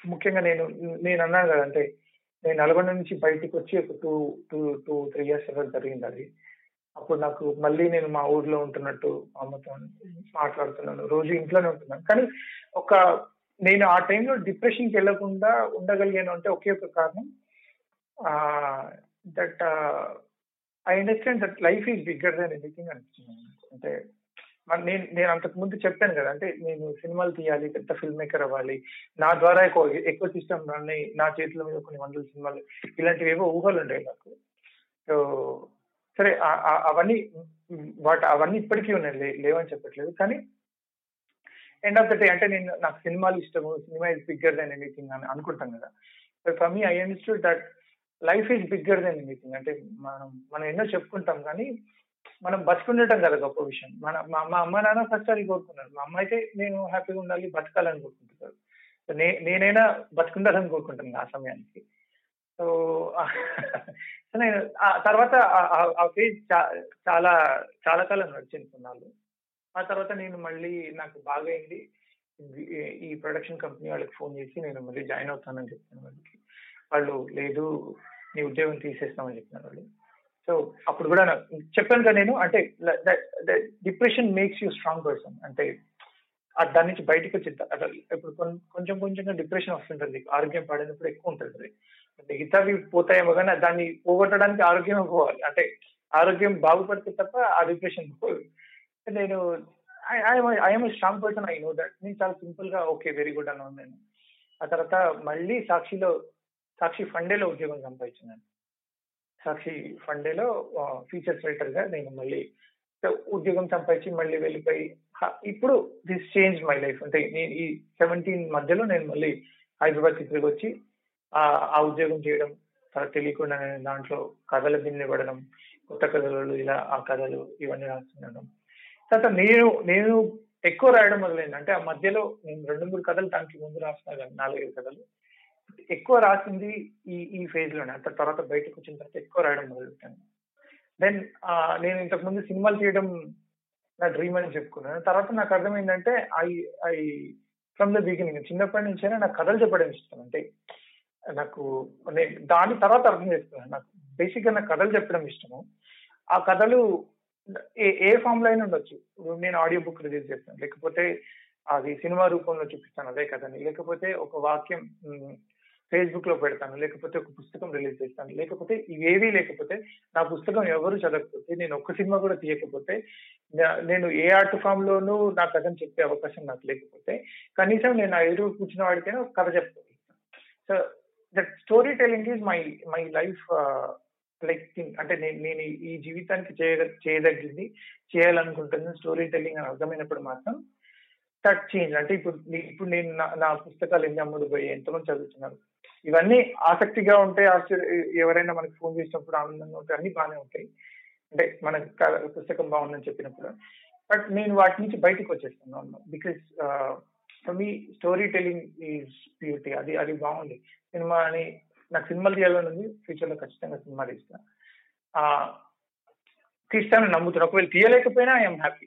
Speaker 2: ముఖ్యంగా నేను నేను అన్నాను కదా అంటే నేను నల్గొండ నుంచి బయటికి వచ్చి ఒక two two two three years తర్వాత జరిగింది అది. అప్పుడు నాకు మళ్ళీ నేను మా ఊర్లో ఉంటున్నట్టు అమ్మతో మాట్లాడుతున్నాను. రోజు ఇంట్లోనే ఉంటున్నాను. కానీ ఒక నేను ఆ టైంలో డిప్రెషన్కి వెళ్ళకుండా ఉండగలిగాను అంటే ఒకే ఒక కారణం. That I understand that life is bigger than anything అనిపిస్తుంది. అంటే మరి నేను నేను అంతకు ముందు చెప్పాను కదా అంటే నేను సినిమాలు తీయాలి పెద్ద ఫిల్మ్ మేకర్ అవ్వాలి. నా ద్వారా ఎక్కువ ఎక్కువ సిస్టమ్ అన్ని నా చేతుల మీద కొన్ని వందల సినిమాలు ఇలాంటివి ఏవో ఊహలు ఉండేవి నాకు. సో సరే అవన్నీ వాటి అవన్నీ ఇప్పటికీ ఉన్నాయి లేవని చెప్పట్లేదు. కానీ ఎండ్ ఆఫ్ ద డే అంటే నేను నాకు సినిమాలు ఇష్టము cinema is bigger then anything అని అనుకుంటాం కదా. For me I understood that life is bigger then anything అంటే మనం మనం ఎన్నో చెప్పుకుంటాం కానీ మనం బతుకుండటం కదా గొప్ప విషయం. మన మా అమ్మ నాన్న ఫస్ట్ అది కోరుకున్నారు. మా అమ్మ అయితే నేను హ్యాపీగా ఉండాలి బతకాలని కోరుకుంటున్నారు. నేనైనా బతుకుండాలని కోరుకుంటాను ఆ సమయానికి. సో నేను ఆ తర్వాత ఆ- ఫేజ్ చాలా చాలా కాలం నడిచింది కొన్నాళ్ళు. ఆ తర్వాత నేను మళ్ళీ నాకు బాగా అయింది ఈ- ప్రొడక్షన్ కంపెనీ వాళ్ళకి ఫోన్ చేసి నేను మళ్ళీ జాయిన్ అవుతానని చెప్పాను వాళ్ళకి. వాళ్ళు లేదు నీ ఉద్యోగం తీసేస్తామని చెప్పినారు వాళ్ళు. సో అప్పుడు కూడా నాకు చెప్పాను కదా నేను అంటే depression makes you strong person. అంటే దాని నుంచి బయటకు వచ్చి ఇప్పుడు కొంచెం కొంచెంగా డిప్రెషన్ వస్తుంటుంది. ఆరోగ్యం పాడైనప్పుడు ఎక్కువ ఉంటుంది మిగతావి పోతాయేమో కానీ దాన్ని పోగొట్టడానికి ఆరోగ్యమే పోవాలి. అంటే ఆరోగ్యం బాగుపడితే తప్ప ఆ డిప్రెషన్ పోదు. నేను I'm strong person I know that నేను చాలా సింపుల్గా ఓకే వెరీ గుడ్ అన్నాను నేను. ఆ తర్వాత మళ్ళీ సాక్షిలో సాక్షి ఫండేలో ఉద్యోగం సంపాదించాను సాక్షి ఫండేలో ఫీచర్స్ రైటర్గా నేను మళ్ళీ ఉద్యోగం సంపాదించి మళ్ళీ వెళ్ళిపోయి ఇప్పుడు దిస్ చేంజ్ మై లైఫ్ అంటే నేను ఈ సెవెంటీన్ మధ్యలో నేను మళ్ళీ హైదరాబాద్ తిరిగి వచ్చి ఆ ఉద్యోగం చేయడం తర్వాత తెలియకుండా నేను దాంట్లో కథల బిన్ను పడడం కొత్త కథలు ఇలా ఆ కథలు ఇవన్నీ రాస్తున్నాను. తర్వాత నేను నేను ఎక్కువ రాయడం మొదలైంది. అంటే ఆ మధ్యలో నేను రెండు మూడు కథలు దానికి ముందు రాసిన కానీ నాలుగైదు కథలు. ఎక్కువ రాసింది ఈ ఈ ఫేజ్లోనే. అంత తర్వాత బయటకు వచ్చిన తర్వాత ఎక్కువ రాయడం మొదలుపెట్టాను. దెన్ నేను ఇంతకు ముందు సినిమాలు చేయడం నా డ్రీమ్ అని చెప్పుకున్నాను. తర్వాత నాకు అర్థమైందంటే I I from the beginning చిన్నప్పటి నుంచైనా నాకు కథలు చెప్పడం ఇష్టం. అంటే నాకు నేను దాని తర్వాత అర్థం చేసుకున్నాను. నాకు బేసిక్గా నాకు కథలు చెప్పడం ఇష్టము. ఆ కథలు ఏ ఏ ఫామ్లో అయినా ఉండొచ్చు. నేను ఆడియో బుక్ రిలీజ్ చేస్తాను. లేకపోతే అది సినిమా రూపంలో చూపిస్తాను అదే కథని. లేకపోతే ఒక వాక్యం ఫేస్బుక్లో పెడతాను. లేకపోతే ఒక పుస్తకం రిలీజ్ చేస్తాను. లేకపోతే ఇవేవి లేకపోతే నా పుస్తకం ఎవరు చదవకపోతే నేను ఒక్క సినిమా కూడా తీయకపోతే నేను ఏ ఆర్ట్ ఫామ్ లోనూ నా కథను చెప్పే అవకాశం నాకు లేకపోతే కనీసం నేను ఆ ఎదురు కూర్చున్న వాడికైనా కథ చెప్తాను. So that story telling is my my life like thing అంటే నేను నేను ఈ- జీవితానికి చేయ చేయదగ్గింది చేయాలనుకుంటుంది స్టోరీ టెల్లింగ్ అని అర్థమైనప్పుడు మాత్రం దట్ చేంజ్ అంటే ఇప్పుడు ఇప్పుడు నేను నా- నా పుస్తకాలు ఎన్ని అమ్ముడు పోయి ఎంతమంది చదువుతున్నారు? ఇవన్నీ ఆసక్తిగా ఉంటే ఆశ్చర్య ఎవరైనా మనకి ఫోన్ చేసినప్పుడు ఆనందంగా ఉంటాయి అన్ని బాగానే ఉంటాయి. అంటే మన పుస్తకం బాగుందని చెప్పినప్పుడు. బట్ నేను వాటి నుంచి బయటకు వచ్చేస్తున్నాను. Because me story telling is beauty అది అది బాగుంది. సినిమా అని నాకు సినిమాలు తీయాలని ఉంది. ఫ్యూచర్లో ఖచ్చితంగా సినిమా తీస్తా. ఆ, తీస్తానని నమ్ముతున్నాను ఒకవేళ తీయలేకపోయినా ఐఎమ్ హ్యాపీ.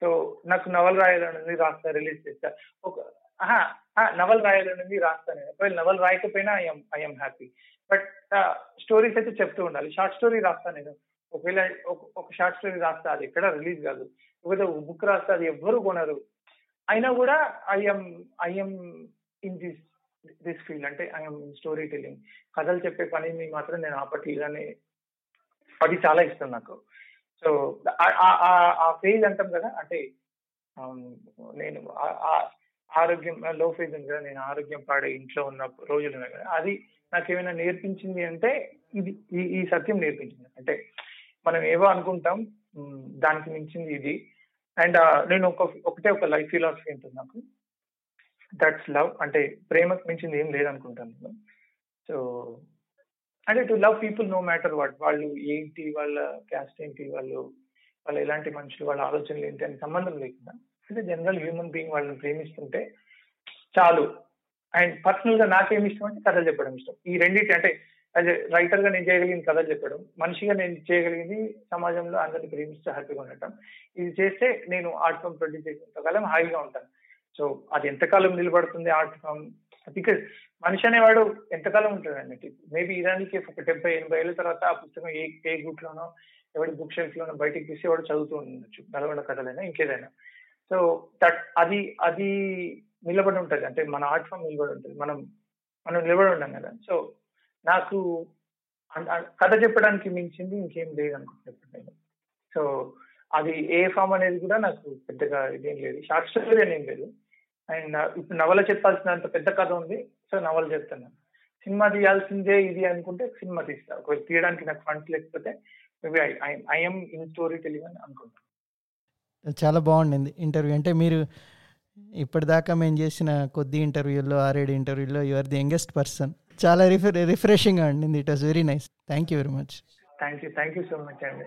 Speaker 2: సో నాకు నవల్ రాయాలని ఉంది రాస్తా రిలీజ్ చేస్తా. ఒక నవల్ రాయాలని ఉంది రాస్తాను ఒకవేళ novel రాయకపోయినా I'm I'm happy. But stories అయితే చెప్తూ ఉండాలి. షార్ట్ స్టోరీ రాస్తాను నేను. ఒకవేళ ఒక- ఒక షార్ట్ స్టోరీ రాస్తా అది ఎక్కడ రిలీజ్ కాదు. ఒకవేళ బుక్ రాస్తా అది ఎవ్వరు కొనరు. అయినా కూడా I'm I'm in this this field అంటే ఐఎమ్ స్టోరీ టెల్లింగ్ కథలు చెప్పే పనిని మాత్రం నేను ఆపట్లేదని అది చాలా ఇష్టం నాకు. సో ఆ ఫేజ్ అంటాం కదా అంటే నేను ఆరోగ్యం లో ఫేజ్ ఉంది కదా నేను ఆరోగ్యం పాడే ఇంట్లో ఉన్న రోజులు ఉన్నాయి కదా అది నాకేమైనా నేర్పించింది అంటే ఇది ఈ సత్యం నేర్పించింది. అంటే మనం ఏవో అనుకుంటాం దానికి మించింది ఇది. అండ్ నేను ఒక ఒకటే ఒక లైఫ్ ఫిలాసఫీ ఉంటుంది నాకు. దట్స్ లవ్ అంటే ప్రేమకు మించింది ఏం లేదనుకుంటాను నేను. సో అంటే to love people no matter what వాళ్ళు ఏంటి వాళ్ళ క్యాస్ట్ ఏంటి వాళ్ళు వాళ్ళు ఎలాంటి మనుషులు వాళ్ళ ఆలోచనలు ఏంటి అని సంబంధం లేకుండా అంటే జనరల్ హ్యూమన్ బీయింగ్ వాళ్ళని ప్రేమిస్తుంటే చాలు. అండ్ పర్సనల్గా నాకేమి ఇష్టం అంటే కథలు చెప్పడం ఇష్టం. ఈ రెండింటి అంటే అదే రైటర్గా నేను చేయగలిగింది కథలు చెప్పడం మనిషిగా నేను చేయగలిగింది సమాజంలో అందరిని ప్రేమిస్తూ హ్యాపీగా ఉండటం ఇది చేస్తే నేను ఆర్ట్ ఫామ్ ప్రొడ్యూస్ చేసినంతకాలం హాయిగా ఉంటాను. సో అది ఎంతకాలం నిలబడుతుంది ఆర్ట్ ఫామ్ బికాస్ మనిషి అనేవాడు ఎంతకాలం ఉంటాడు అన్నట్టు మేబీ ఇదానికి ఒక డెబ్బై ఎనభై ఏళ్ళ తర్వాత ఆ పుస్తకం ఏ ఏ గ్రూప్ లోనో ఎవరి బుక్ షెల్ఫ్ లోనో బయటికి తీసి వాడు చదువుతూ ఉండొచ్చు. నల్గొండ కథలైనా ఇంకేదైనా. సో దట్ అది అది నిలబడి ఉంటది. అంటే మన ఆర్ట్ ఫామ్ నిలబడి ఉంటుంది. మనం మనం నిలబడి ఉన్నాం కదా. సో నాకు కథ చెప్పడానికి మించింది ఇంకేం లేదు అనుకుంటున్నాను నేను సో అది ఏ ఫామ్ అనేది కూడా నాకు పెద్దగా ఇదేం లేదు. షార్ట్ స్టోరీ అనేది ఏం లేదు. అండ్ ఇప్పుడు నవల చెప్పాల్సినంత పెద్ద కథ ఉంది సో నవల చెప్తాను సినిమా తీయాల్సిందే ఇది అనుకుంటే సినిమా తీస్తా. ఒకవేళ తీయడానికి నాకు ఫండ్స్ లేకపోతే maybe I'm in story telling అని అనుకుంటాను
Speaker 3: చాలా బాగుండింది ఇంటర్వ్యూ. అంటే మీరు ఇప్పటిదాకా మేము చేసిన కొద్ది ఇంటర్వ్యూల్లో ఆరేడు ఇంటర్వ్యూల్లో you are the youngest person చాలా రిఫ్రె రిఫ్రెషింగ్గా ఉండింది. It was very nice thank you very much
Speaker 2: thank you thank you so much అండి